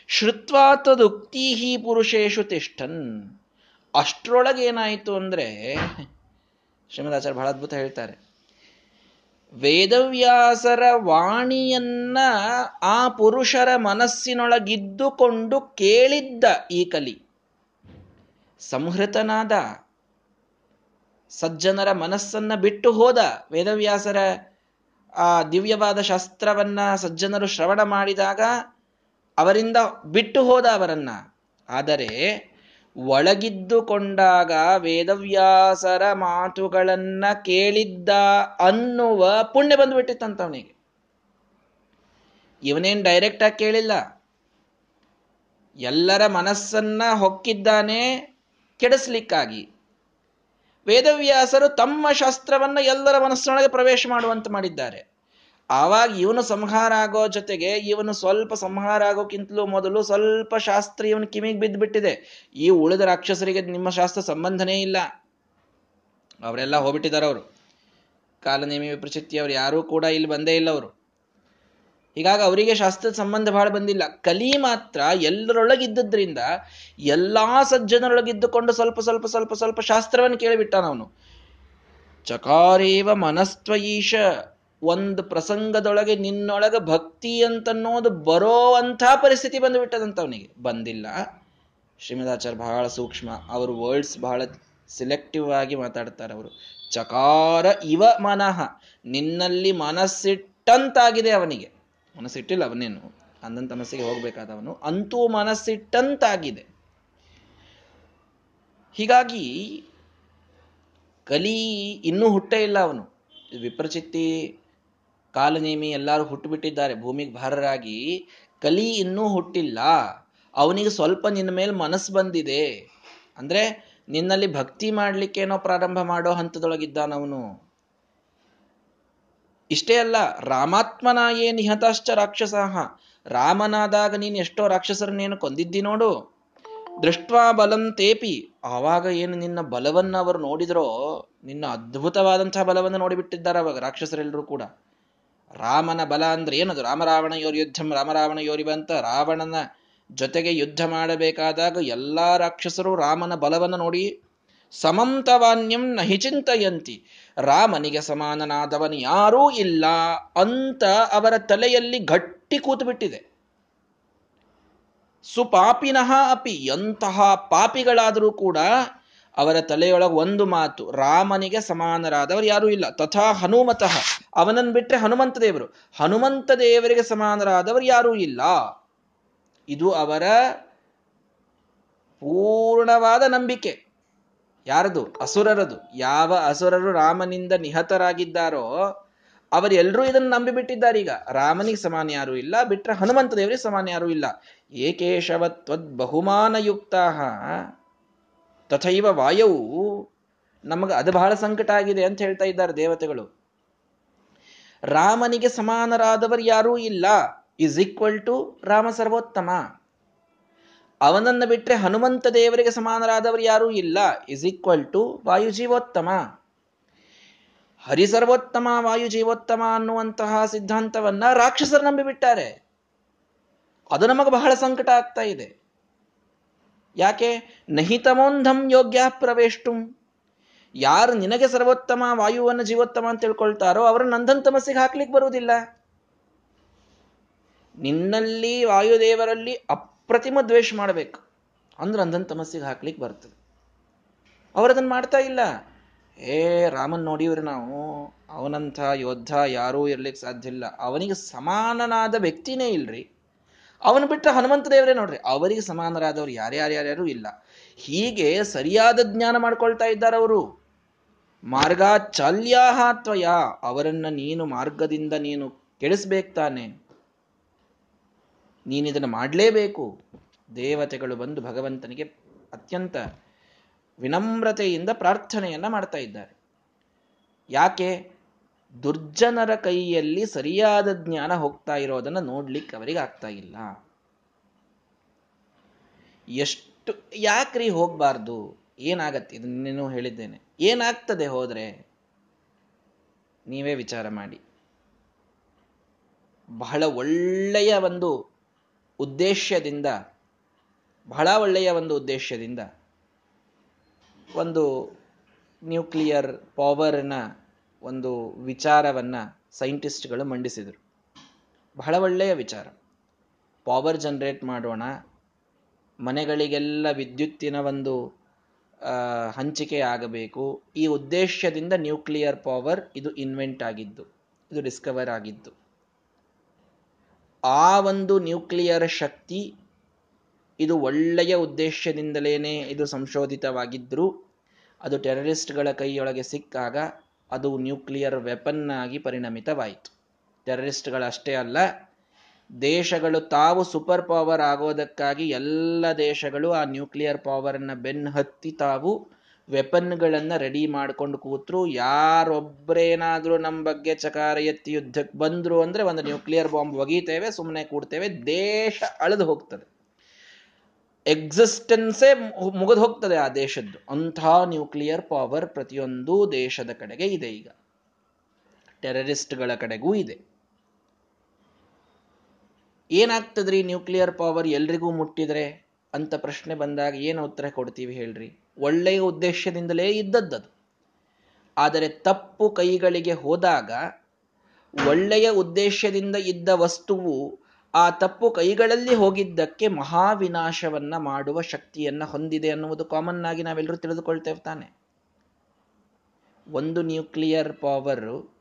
ಶ್ರುತ್ವಾತದುಕ್ತೀಹಿ ಪುರುಷೇಶು ತಿಷ್ಠನ್. ಅಷ್ಟರೊಳಗೇನಾಯಿತು ಅಂದ್ರೆ ಶ್ರೀಮದಾಚಾರ್ಯ ಬಹಳ ಅದ್ಭುತ ಹೇಳ್ತಾರೆ. ವೇದವ್ಯಾಸರ ವಾಣಿಯನ್ನ ಆ ಪುರುಷರ ಮನಸ್ಸಿನೊಳಗಿದ್ದುಕೊಂಡು ಕೇಳಿದ್ದ ಈ ಕಲಿ. ಸಂಹೃತನಾದ ಸಜ್ಜನರ ಮನಸ್ಸನ್ನ ಬಿಟ್ಟು ಹೋದ ವೇದವ್ಯಾಸರ ಆ ದಿವ್ಯವಾದ ಶಾಸ್ತ್ರವನ್ನ ಸಜ್ಜನರು ಶ್ರವಣ ಮಾಡಿದಾಗ ಅವರಿಂದ ಬಿಟ್ಟು ಹೋದ ಅವರನ್ನ. ಆದರೆ ಒಳಗಿದ್ದುಕೊಂಡಾಗ ವೇದವ್ಯಾಸರ ಮಾತುಗಳನ್ನ ಕೇಳಿದ್ದ ಅನ್ನುವ ಪುಣ್ಯ ಬಂದ್ಬಿಟ್ಟಿತ್ತಂತ ಅವನಿಗೆ. ಇವನೇನ್ ಡೈರೆಕ್ಟ್ ಆಗಿ ಕೇಳಿಲ್ಲ. ಎಲ್ಲರ ಮನಸ್ಸನ್ನ ಹೊಕ್ಕಿದ್ದಾನೆ ಕೆಡಿಸ್ಲಿಕ್ಕಾಗಿ. ವೇದವ್ಯಾಸರು ತಮ್ಮ ಶಾಸ್ತ್ರವನ್ನ ಎಲ್ಲರ ಮನಸ್ಸಿನೊಳಗೆ ಪ್ರವೇಶ ಮಾಡುವಂತೆ ಮಾಡಿದ್ದಾರೆ. ಆವಾಗ ಇವನು ಸಂಹಾರ ಆಗೋ ಜೊತೆಗೆ ಇವನು ಸ್ವಲ್ಪ ಸಂಹಾರ ಆಗೋಕ್ಕಿಂತಲೂ ಮೊದಲು ಸ್ವಲ್ಪ ಶಾಸ್ತ್ರ ಇವನು ಕಿಮಿಗೆ ಬಿದ್ದು ಬಿಟ್ಟಿದೆ ಈ ಉಳಿದ ರಾಕ್ಷಸರಿಗೆ ನಿಮ್ಮ ಶಾಸ್ತ್ರ ಸಂಬಂಧನೇ ಇಲ್ಲ. ಅವರೆಲ್ಲ ಹೋಗ್ಬಿಟ್ಟಿದ್ದಾರೆ ಅವರು. ಕಾಲನೇಮಿ ವಿಪ್ರಚಿತಿ ಅವ್ರು ಯಾರೂ ಕೂಡ ಇಲ್ಲಿ ಬಂದೇ ಇಲ್ಲ ಅವರು. ಹೀಗಾಗಿ ಅವರಿಗೆ ಶಾಸ್ತ್ರದ ಸಂಬಂಧ ಬಹಳ ಬಂದಿಲ್ಲ. ಕಲಿ ಮಾತ್ರ ಎಲ್ಲರೊಳಗಿದ್ದದ್ರಿಂದ ಎಲ್ಲಾ ಸಜ್ಜನರೊಳಗಿದ್ದುಕೊಂಡು ಸ್ವಲ್ಪ ಸ್ವಲ್ಪ ಸ್ವಲ್ಪ ಸ್ವಲ್ಪ ಶಾಸ್ತ್ರವನ್ನು ಕೇಳಿಬಿಟ್ಟಾನವನು ಚಕಾರೇವ ಮನಸ್ತ್ವಯೀಶ. ಒಂದು ಪ್ರಸಂಗದೊಳಗೆ ನಿನ್ನೊಳಗೆ ಭಕ್ತಿ ಅಂತನ್ನೋದು ಬರೋವಂಥ ಪರಿಸ್ಥಿತಿ ಬಂದುಬಿಟ್ಟದಂತ ಅವನಿಗೆ ಬಂದಿಲ್ಲ. ಶ್ರೀಮದಾಚಾರ್ಯ ಬಹಳ ಸೂಕ್ಷ್ಮ. ಅವರು ವರ್ಡ್ಸ್ ಬಹಳ ಸಿಲೆಕ್ಟಿವ್ ಆಗಿ ಮಾತಾಡ್ತಾರೆ ಅವರು. ಚಕಾರ ಇವ ಮನಃ. ನಿನ್ನಲ್ಲಿ ಮನಸ್ಸಿಟ್ಟಂತಾಗಿದೆ ಅವನಿಗೆ. ಮನಸ್ಸಿಟ್ಟಿಲ್ಲ ಅವನೇನು? ಅಂದಂತ ಮನಸ್ಸಿಗೆ ಹೋಗ್ಬೇಕಾದವನು. ಅಂತೂ ಮನಸ್ಸಿಟ್ಟಂತಾಗಿದೆ. ಹೀಗಾಗಿ ಕಲಿ ಇನ್ನೂ ಹುಟ್ಟೇ ಇಲ್ಲ ಅವನು. ವಿಪ್ರಚಿತ್ತಿ ಕಾಲನೇಮಿ ಎಲ್ಲರೂ ಹುಟ್ಟುಬಿಟ್ಟಿದ್ದಾರೆ. ಭೂಮಿಗೆ ಭಾರರಾಗಿ ಕಲಿ ಇನ್ನೂ ಹುಟ್ಟಿಲ್ಲ. ಅವನಿಗೆ ಸ್ವಲ್ಪ ನಿನ್ನ ಮೇಲೆ ಮನಸ್ಸು ಬಂದಿದೆ. ಅಂದ್ರೆ ನಿನ್ನಲ್ಲಿ ಭಕ್ತಿ ಮಾಡ್ಲಿಕ್ಕೇನೋ ಪ್ರಾರಂಭ ಮಾಡೋ ಹಂತದೊಳಗಿದ್ದಾನವನು ಇಷ್ಟೇ ಅಲ್ಲ ರಾಮಾತ್ಮನಾಯೇ ನಿಹತಾಶ್ಚ ರಾಕ್ಷಸಾಹ? ರಾಮನಾದಾಗ ನೀನು ಎಷ್ಟೋ ರಾಕ್ಷಸರನ್ನೇನು ಕೊಂದಿದ್ದಿ ನೋಡು. ದೃಷ್ಟ್ವಾ ಬಲಂ ತೇಪಿ. ಆವಾಗ ಏನು ನಿನ್ನ ಬಲವನ್ನ ಅವರು ನೋಡಿದ್ರೋ, ನಿನ್ನ ಅದ್ಭುತವಾದಂತಹ ಬಲವನ್ನು ನೋಡಿಬಿಟ್ಟಿದ್ದಾರೆ ಅವಾಗ ರಾಕ್ಷಸರೆಲ್ಲರೂ ಕೂಡ. ರಾಮನ ಬಲ ಅಂದ್ರೆ ಏನದು? ರಾಮರಾವಣ ಯೋರ್ ಯುದ್ಧಂ ರಾಮರಾವಣ ಯೋರಿವಂತ ರಾವಣನ ಜೊತೆಗೆ ಯುದ್ಧ ಮಾಡಬೇಕಾದಾಗ ಎಲ್ಲಾ ರಾಕ್ಷಸರು ರಾಮನ ಬಲವನ್ನು ನೋಡಿ, ಸಮಂತವಾನ್ಯಂ ನಹಿ ಚಿಂತಯಂತಿ. ರಾಮನಿಗೆ ಸಮಾನನಾದವನು ಯಾರೂ ಇಲ್ಲ ಅಂತ ಅವರ ತಲೆಯಲ್ಲಿ ಗಟ್ಟಿ ಕೂತುಬಿಟ್ಟಿದೆ. ಸುಪಾಪಿನಃ ಅಪಿ, ಎಂತಹ ಪಾಪಿಗಳಾದರೂ ಕೂಡ ಅವರ ತಲೆಯೊಳಗೆ ಒಂದು ಮಾತು, ರಾಮನಿಗೆ ಸಮಾನರಾದವರು ಯಾರೂ ಇಲ್ಲ. ತಥಾ ಹನುಮತಃ. ಅವನನ್ನು ಬಿಟ್ಟರೆ ಹನುಮಂತ ದೇವರು. ಹನುಮಂತ ದೇವರಿಗೆ ಸಮಾನರಾದವರು ಯಾರೂ ಇಲ್ಲ. ಇದು ಅವರ ಪೂರ್ಣವಾದ ನಂಬಿಕೆ. ಯಾರದು? ಅಸುರರದು. ಯಾವ ಅಸುರರು ರಾಮನಿಂದ ನಿಹತರಾಗಿದ್ದಾರೋ ಅವರೆಲ್ಲರೂ ಇದನ್ನು ನಂಬಿಬಿಟ್ಟಿದ್ದಾರೆ ಈಗ. ರಾಮನಿಗೆ ಸಮಾನ ಯಾರೂ ಇಲ್ಲ, ಬಿಟ್ರೆ ಹನುಮಂತ ದೇವರಿಗೆ ಸಮಾನ ಯಾರೂ ಇಲ್ಲ. ಏಕೇಶವತ್ವದ್ ಬಹುಮಾನಯುಕ್ತ ತಥೈವ ವಾಯವು ನಮಗೆ ಅದು ಬಹಳ ಸಂಕಟ ಆಗಿದೆ ಅಂತ ಹೇಳ್ತಾ ಇದ್ದಾರೆ ದೇವತೆಗಳು. ರಾಮನಿಗೆ ಸಮಾನರಾದವರು ಯಾರೂ ಇಲ್ಲ. ಈಸ್ ಈಕ್ವಲ್ ಟು ರಾಮ ಸರ್ವೋತ್ತಮ. ಅವನನ್ನು ಬಿಟ್ಟರೆ ಹನುಮಂತ ದೇವರಿಗೆ ಸಮಾನರಾದವರು ಯಾರೂ ಇಲ್ಲ. ಈಸ್ ಈಕ್ವಲ್ ಟು ವಾಯು ಜೀವೋತ್ತಮ. ಹರಿಸರ್ವೋತ್ತಮ ವಾಯು ಜೀವೋತ್ತಮ ಅನ್ನುವಂತಹ ಸಿದ್ಧಾಂತವನ್ನ ರಾಕ್ಷಸರು ನಂಬಿಬಿಟ್ಟಾರೆ. ಅದು ನಮಗೆ ಬಹಳ ಸಂಕಟ ಆಗ್ತಾ ಇದೆ. ಯಾಕೆ? ನಹಿತಮೋಂಧಂ ಯೋಗ್ಯ ಪ್ರವೇಷ್ಟು. ಯಾರು ನಿನಗೆ ಸರ್ವೋತ್ತಮ, ವಾಯುವನ್ನು ಜೀವೋತ್ತಮ ಅಂತ ತಿಳ್ಕೊಳ್ತಾರೋ ಅವರನ್ನು ನಂದನ್ ತಮಸ್ಸಿಗೆ ಹಾಕ್ಲಿಕ್ಕೆ ಬರುವುದಿಲ್ಲ. ನಿನ್ನಲ್ಲಿ, ವಾಯುದೇವರಲ್ಲಿ ಅಪ್ರತಿಮ ದ್ವೇಷ ಮಾಡಬೇಕು. ಅಂದ್ರೆ ಅಂಧನ್ ತಮಸ್ಸಿಗೆ ಹಾಕ್ಲಿಕ್ಕೆ ಬರ್ತದೆ. ಅವರದನ್ನು ಮಾಡ್ತಾ ಇಲ್ಲ. ಏ, ರಾಮನ್ ನೋಡಿವ್ರಿ ನಾವು. ಅವನಂಥ ಯೋಧ ಯಾರೂ ಇರ್ಲಿಕ್ಕೆ ಸಾಧ್ಯ ಇಲ್ಲ. ಅವನಿಗೆ ಸಮಾನನಾದ ವ್ಯಕ್ತಿನೇ ಇಲ್ರಿ. ಅವನು ಬಿಟ್ಟರೆ ಹನುಮಂತ ದೇವರೇ ನೋಡ್ರಿ, ಅವರಿಗೆ ಸಮಾನರಾದವರು ಯಾರ್ಯಾರ್ಯಾರ್ಯಾರು ಯಾರ್ಯಾರು ಇಲ್ಲ. ಹೀಗೆ ಸರಿಯಾದ ಜ್ಞಾನ ಮಾಡ್ಕೊಳ್ತಾ ಇದ್ದಾರೆ ಅವರು. ಮಾರ್ಗಾಚಾಲ್ಯಾಹ ಚಲ್ಯಾಹಾತ್ವಯ ಅವರನ್ನ ನೀನು ಮಾರ್ಗದಿಂದ ನೀನು ಕೆಡಿಸ್ಬೇಕು ತಾನೆ. ನೀನಿದನ್ನು ಮಾಡಲೇಬೇಕು. ದೇವತೆಗಳು ಬಂದು ಭಗವಂತನಿಗೆ ಅತ್ಯಂತ ವಿನಮ್ರತೆಯಿಂದ ಪ್ರಾರ್ಥನೆಯನ್ನ ಮಾಡ್ತಾ ಇದ್ದಾರೆ. ಯಾಕೆ? ದುರ್ಜನರ ಕೈಯಲ್ಲಿ ಸರಿಯಾದ ಜ್ಞಾನ ಹೋಗ್ತಾ ಇರೋದನ್ನ ನೋಡ್ಲಿಕ್ಕೆ ಅವರಿಗೆ ಆಗ್ತಾ ಇಲ್ಲ. ಎಷ್ಟು ಯಾಕ್ರಿ ಹೋಗ್ಬಾರ್ದು? ಏನಾಗತ್ತೆ? ಇದನ್ನೇನು ಹೇಳಿದ್ದೇನೆ. ಏನಾಗ್ತದೆ ಹೋದ್ರೆ? ನೀವೇ ವಿಚಾರ ಮಾಡಿ. ಬಹಳ ಒಳ್ಳೆಯ ಒಂದು ಉದ್ದೇಶದಿಂದ, ಬಹಳ ಒಳ್ಳೆಯ ಒಂದು ಉದ್ದೇಶದಿಂದ ಒಂದು ನ್ಯೂಕ್ಲಿಯರ್ ಪವರ್ನ ಒಂದು ವಿಚಾರವನ್ನು ಸೈಂಟಿಸ್ಟ್ಗಳು ಮಂಡಿಸಿದರು. ಬಹಳ ಒಳ್ಳೆಯ ವಿಚಾರ. ಪವರ್ ಜನರೇಟ್ ಮಾಡೋಣ. ಮನೆಗಳಿಗೆಲ್ಲ ವಿದ್ಯುತ್ತಿನ ಒಂದು ಹಂಚಿಕೆ ಆಗಬೇಕು. ಈ ಉದ್ದೇಶದಿಂದ ನ್ಯೂಕ್ಲಿಯರ್ ಪವರ್ ಇದು ಇನ್ವೆಂಟ್ ಆಗಿದ್ದು, ಇದು ಡಿಸ್ಕವರ್ ಆಗಿದ್ದು. ಆ ಒಂದು ನ್ಯೂಕ್ಲಿಯರ್ ಶಕ್ತಿ ಇದು ಒಳ್ಳೆಯ ಉದ್ದೇಶದಿಂದಲೇ ಇದು ಸಂಶೋಧಿತವಾಗಿದ್ದರೂ ಅದು ಟೆರರಿಸ್ಟ್ಗಳ ಕೈಯೊಳಗೆ ಸಿಕ್ಕಾಗ ಅದು ನ್ಯೂಕ್ಲಿಯರ್ ವೆಪನ್ ಆಗಿ ಪರಿಣಮಿತವಾಯಿತು. ಟೆರರಿಸ್ಟ್ಗಳಷ್ಟೇ ಅಲ್ಲ, ದೇಶಗಳು ತಾವು ಸೂಪರ್ ಪವರ್ ಆಗೋದಕ್ಕಾಗಿ ಎಲ್ಲ ದೇಶಗಳು ಆ ನ್ಯೂಕ್ಲಿಯರ್ ಪವರನ್ನು ಬೆನ್ನು ಹತ್ತಿ ತಾವು ವೆಪನ್ಗಳನ್ನು ರೆಡಿ ಮಾಡ್ಕೊಂಡು ಕೂತ್ರು. ಯಾರೊಬ್ಬರೇನಾದರೂ ನಮ್ಮ ಬಗ್ಗೆ ಚಕಾರ ಎತ್ತಿ ಯುದ್ಧಕ್ಕೆ ಬಂದ್ರು ಅಂದ್ರೆ ಒಂದು ನ್ಯೂಕ್ಲಿಯರ್ ಬಾಂಬ್ ಒಗೀತೇವೆ ಸುಮ್ಮನೆ ಕೂಡ್ತೇವೆ, ದೇಶ ಅಳೆದು ಹೋಗ್ತದೆ. ಎಕ್ಸಿಸ್ಟೆನ್ಸೇ ಮುಗಿದು ಹೋಗ್ತದೆ ಆ ದೇಶದ್ದು. ಅಂಥ ನ್ಯೂಕ್ಲಿಯರ್ ಪವರ್ ಪ್ರತಿಯೊಂದು ದೇಶದ ಕಡೆಗೆ ಇದೆ ಈಗ. ಟೆರರಿಸ್ಟ್ಗಳ ಕಡೆಗೂ ಇದೆ. ಏನಾಗ್ತದ್ರಿ ನ್ಯೂಕ್ಲಿಯರ್ ಪವರ್ ಎಲ್ರಿಗೂ ಮುಟ್ಟಿದ್ರೆ? ಅಂತ ಪ್ರಶ್ನೆ ಬಂದಾಗ ಏನು ಉತ್ತರ ಕೊಡ್ತೀವಿ ಹೇಳ್ರಿ? ಒಳ್ಳೆಯ ಉದ್ದೇಶದಿಂದಲೇ ಇದ್ದದ್ದದು. ಆದರೆ ತಪ್ಪು ಕೈಗಳಿಗೆ ಹೋದಾಗ ಒಳ್ಳೆಯ ಉದ್ದೇಶದಿಂದ ಇದ್ದ ವಸ್ತುವು ಆ ತಪ್ಪು ಕೈಗಳಲ್ಲಿ ಹೋಗಿದ್ದಕ್ಕೆ ಮಹಾವಿನಾಶವನ್ನ ಮಾಡುವ ಶಕ್ತಿಯನ್ನ ಹೊಂದಿದೆ ಅನ್ನುವುದು ಕಾಮನ್ ಆಗಿ ನಾವೆಲ್ಲರೂ ತಿಳಿದುಕೊಳ್ತೇವೆ ತಾನೆ. ಒಂದು ನ್ಯೂಕ್ಲಿಯರ್ ಪವರ್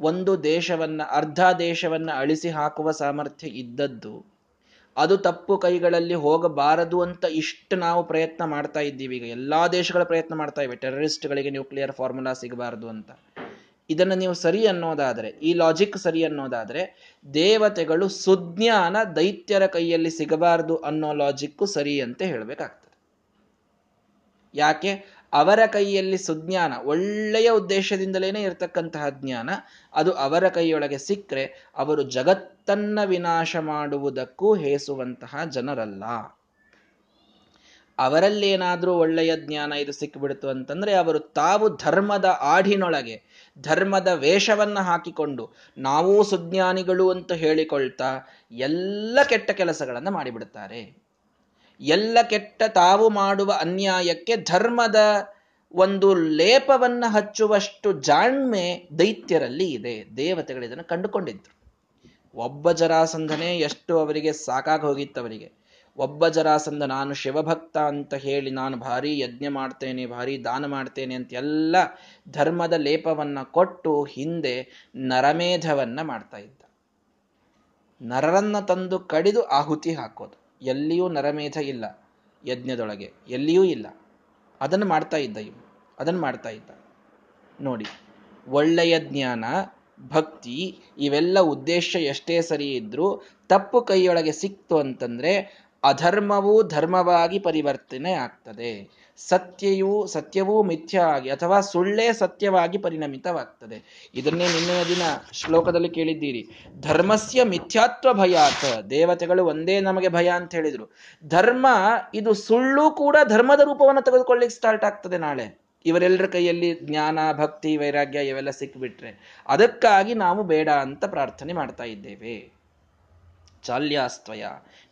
ಒಂದು ದೇಶವನ್ನ, ಅರ್ಧ ದೇಶವನ್ನ ಅಳಿಸಿ ಹಾಕುವ ಸಾಮರ್ಥ್ಯ ಇದ್ದದ್ದು, ಅದು ತಪ್ಪು ಕೈಗಳಲ್ಲಿ ಹೋಗಬಾರದು ಅಂತ ಇಷ್ಟು ನಾವು ಪ್ರಯತ್ನ ಮಾಡ್ತಾ ಇದ್ದೀವಿ. ಈಗ ಎಲ್ಲಾ ದೇಶಗಳ ಪ್ರಯತ್ನ ಮಾಡ್ತಾ ಇವೆ. ಟೆರರಿಸ್ಟ್ಗಳಿಗೆ ನ್ಯೂಕ್ಲಿಯರ್ ಫಾರ್ಮುಲಾ ಸಿಗಬಾರದು ಅಂತ. ಇದನ್ನು ನೀವು ಸರಿ ಅನ್ನೋದಾದರೆ, ಈ ಲಾಜಿಕ್ ಸರಿ ಅನ್ನೋದಾದರೆ, ದೇವತೆಗಳು ಸುಜ್ಞಾನ ದೈತ್ಯರ ಕೈಯಲ್ಲಿ ಸಿಗಬಾರದು ಅನ್ನೋ ಲಾಜಿಕ್ಕು ಸರಿ ಅಂತ ಹೇಳಬೇಕಾಗ್ತದೆ. ಯಾಕೆ? ಅವರ ಕೈಯಲ್ಲಿ ಸುಜ್ಞಾನ, ಒಳ್ಳೆಯ ಉದ್ದೇಶದಿಂದಲೇ ಇರತಕ್ಕಂತಹ ಜ್ಞಾನ, ಅದು ಅವರ ಕೈಯೊಳಗೆ ಸಿಕ್ಕರೆ ಅವರು ಜಗತ್ತನ್ನ ವಿನಾಶ ಮಾಡುವುದಕ್ಕೂ ಹೇಸುವಂತಹ ಜನರಲ್ಲ. ಅವರಲ್ಲೇನಾದರೂ ಒಳ್ಳೆಯ ಜ್ಞಾನ ಇದು ಸಿಕ್ಕಿಬಿಡ್ತು ಅಂತಂದ್ರೆ ಅವರು ತಾವು ಧರ್ಮದ ಆಡಿನೊಳಗೆ ಧರ್ಮದ ವೇಷವನ್ನು ಹಾಕಿಕೊಂಡು ನಾವೂ ಸುಜ್ಞಾನಿಗಳು ಅಂತ ಹೇಳಿಕೊಳ್ತಾ ಎಲ್ಲ ಕೆಟ್ಟ ಕೆಲಸಗಳನ್ನು ಮಾಡಿಬಿಡುತ್ತಾರೆ. ಎಲ್ಲ ಕೆಟ್ಟ ತಾವು ಮಾಡುವ ಅನ್ಯಾಯಕ್ಕೆ ಧರ್ಮದ ಒಂದು ಲೇಪವನ್ನು ಹಚ್ಚುವಷ್ಟು ಜಾಣ್ಮೆ ದೈತ್ಯರಲ್ಲಿ ಇದೆ. ದೇವತೆಗಳು ಇದನ್ನು ಕಂಡುಕೊಂಡಿದ್ರು. ಒಬ್ಬ ಜರಾಸಂಧನೇ ಎಷ್ಟು ಅವರಿಗೆ ಸಾಕಾಗಿ ಹೋಗಿತ್ತು ಅವರಿಗೆ. ಒಬ್ಬ ಜರಾಸಂದ ನಾನು ಶಿವಭಕ್ತ ಅಂತ ಹೇಳಿ ನಾನು ಭಾರಿ ಯಜ್ಞ ಮಾಡ್ತೇನೆ, ಭಾರಿ ದಾನ ಮಾಡ್ತೇನೆ ಅಂತ ಎಲ್ಲ ಧರ್ಮದ ಲೇಪವನ್ನ ಕೊಟ್ಟು ಹಿಂದೆ ನರಮೇಧವನ್ನ ಮಾಡ್ತಾ ಇದ್ದ. ನರರನ್ನ ತಂದು ಕಡಿದು ಆಹುತಿ ಹಾಕೋದು. ಎಲ್ಲಿಯೂ ನರಮೇಧ ಇಲ್ಲ ಯಜ್ಞದೊಳಗೆ, ಎಲ್ಲಿಯೂ ಇಲ್ಲ. ಅದನ್ನು ಮಾಡ್ತಾ ಇದ್ದ ಇವು ಅದನ್ನು ಮಾಡ್ತಾ ಇದ್ದ. ನೋಡಿ, ಒಳ್ಳೆಯ ಜ್ಞಾನ, ಭಕ್ತಿ, ಇವೆಲ್ಲ ಉದ್ದೇಶ ಎಷ್ಟೇ ಸರಿ ಇದ್ರೂ ತಪ್ಪು ಕೈಯೊಳಗೆ ಸಿಕ್ತು ಅಂತಂದ್ರೆ ಅಧರ್ಮವೂ ಧರ್ಮವಾಗಿ ಪರಿವರ್ತನೆ ಆಗ್ತದೆ. ಸತ್ಯವು ಸತ್ಯವೂ ಮಿಥ್ಯ ಆಗಿ ಅಥವಾ ಸುಳ್ಳೇ ಸತ್ಯವಾಗಿ ಪರಿಣಮಿತವಾಗ್ತದೆ. ಇದನ್ನೇ ನಿನ್ನೆಯ ದಿನ ಶ್ಲೋಕದಲ್ಲಿ ಕೇಳಿದ್ದೀರಿ. ಧರ್ಮಸ್ಯ ಮಿಥ್ಯಾತ್ವ ಭಯಾತ್. ದೇವತೆಗಳು ಒಂದೇ ನಮಗೆ ಭಯ ಅಂತ ಹೇಳಿದ್ರು. ಧರ್ಮ, ಇದು ಸುಳ್ಳು ಕೂಡ ಧರ್ಮದ ರೂಪವನ್ನು ತೆಗೆದುಕೊಳ್ಳಿಕ್ಕೆ ಸ್ಟಾರ್ಟ್ ಆಗ್ತದೆ ನಾಳೆ. ಇವರೆಲ್ಲರ ಕೈಯಲ್ಲಿ ಜ್ಞಾನ, ಭಕ್ತಿ, ವೈರಾಗ್ಯ, ಇವೆಲ್ಲ ಸಿಕ್ಬಿಟ್ರೆ ಅದಕ್ಕಾಗಿ ನಾವು ಬೇಡ ಅಂತ ಪ್ರಾರ್ಥನೆ ಮಾಡ್ತಾ ಇದ್ದೇವೆ. ಚಾಲ್ಯಾಸ್ತ್ವಯ.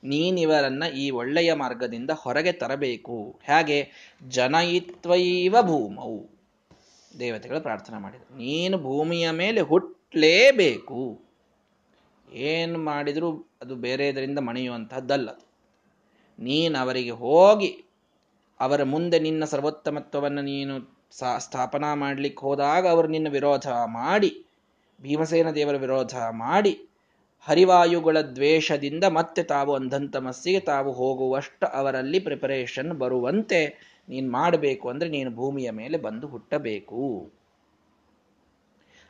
ನೀನಿವರನ್ನ ಈ ಒಳ್ಳೆಯ ಮಾರ್ಗದಿಂದ ಹೊರಗೆ ತರಬೇಕು. ಹೇಗೆ? ಜನಯಿತ್ವೈವ ಭೂಮೌ. ದೇವತೆಗಳು ಪ್ರಾರ್ಥನೆ ಮಾಡಿದರು. ನೀನು ಭೂಮಿಯ ಮೇಲೆ ಹುಟ್ಟಲೇಬೇಕು ಏನು ಮಾಡಿದರೂ ಅದು ಬೇರೆದರಿಂದ ಮಣಿಯುವಂತಹದ್ದಲ್ಲ ನೀನು ಅವರಿಗೆ ಹೋಗಿ ಅವರ ಮುಂದೆ ನಿನ್ನ ಸರ್ವೋತ್ತಮತ್ವವನ್ನು ನೀನು ಸ್ಥಾಪನಾ ಮಾಡಲಿಕ್ಕೆ ಹೋದಾಗ ಅವರು ನಿನ್ನ ವಿರೋಧ ಮಾಡಿ, ಭೀಮಸೇನ ದೇವರ ವಿರೋಧ ಮಾಡಿ ಹರಿವಾಯುಗಳ ದ್ವೇಷದಿಂದ ಮತ್ತೆ ತಾವು ಅಂಧಂತಮಸ್ಸಿಗೆ ತಾವು ಹೋಗುವಷ್ಟು ಅವರಲ್ಲಿ ಪ್ರಿಪರೇಷನ್ ಬರುವಂತೆ ನೀನು ಮಾಡಬೇಕು ಅಂದರೆ ನೀನು ಭೂಮಿಯ ಮೇಲೆ ಬಂದು ಹುಟ್ಟಬೇಕು.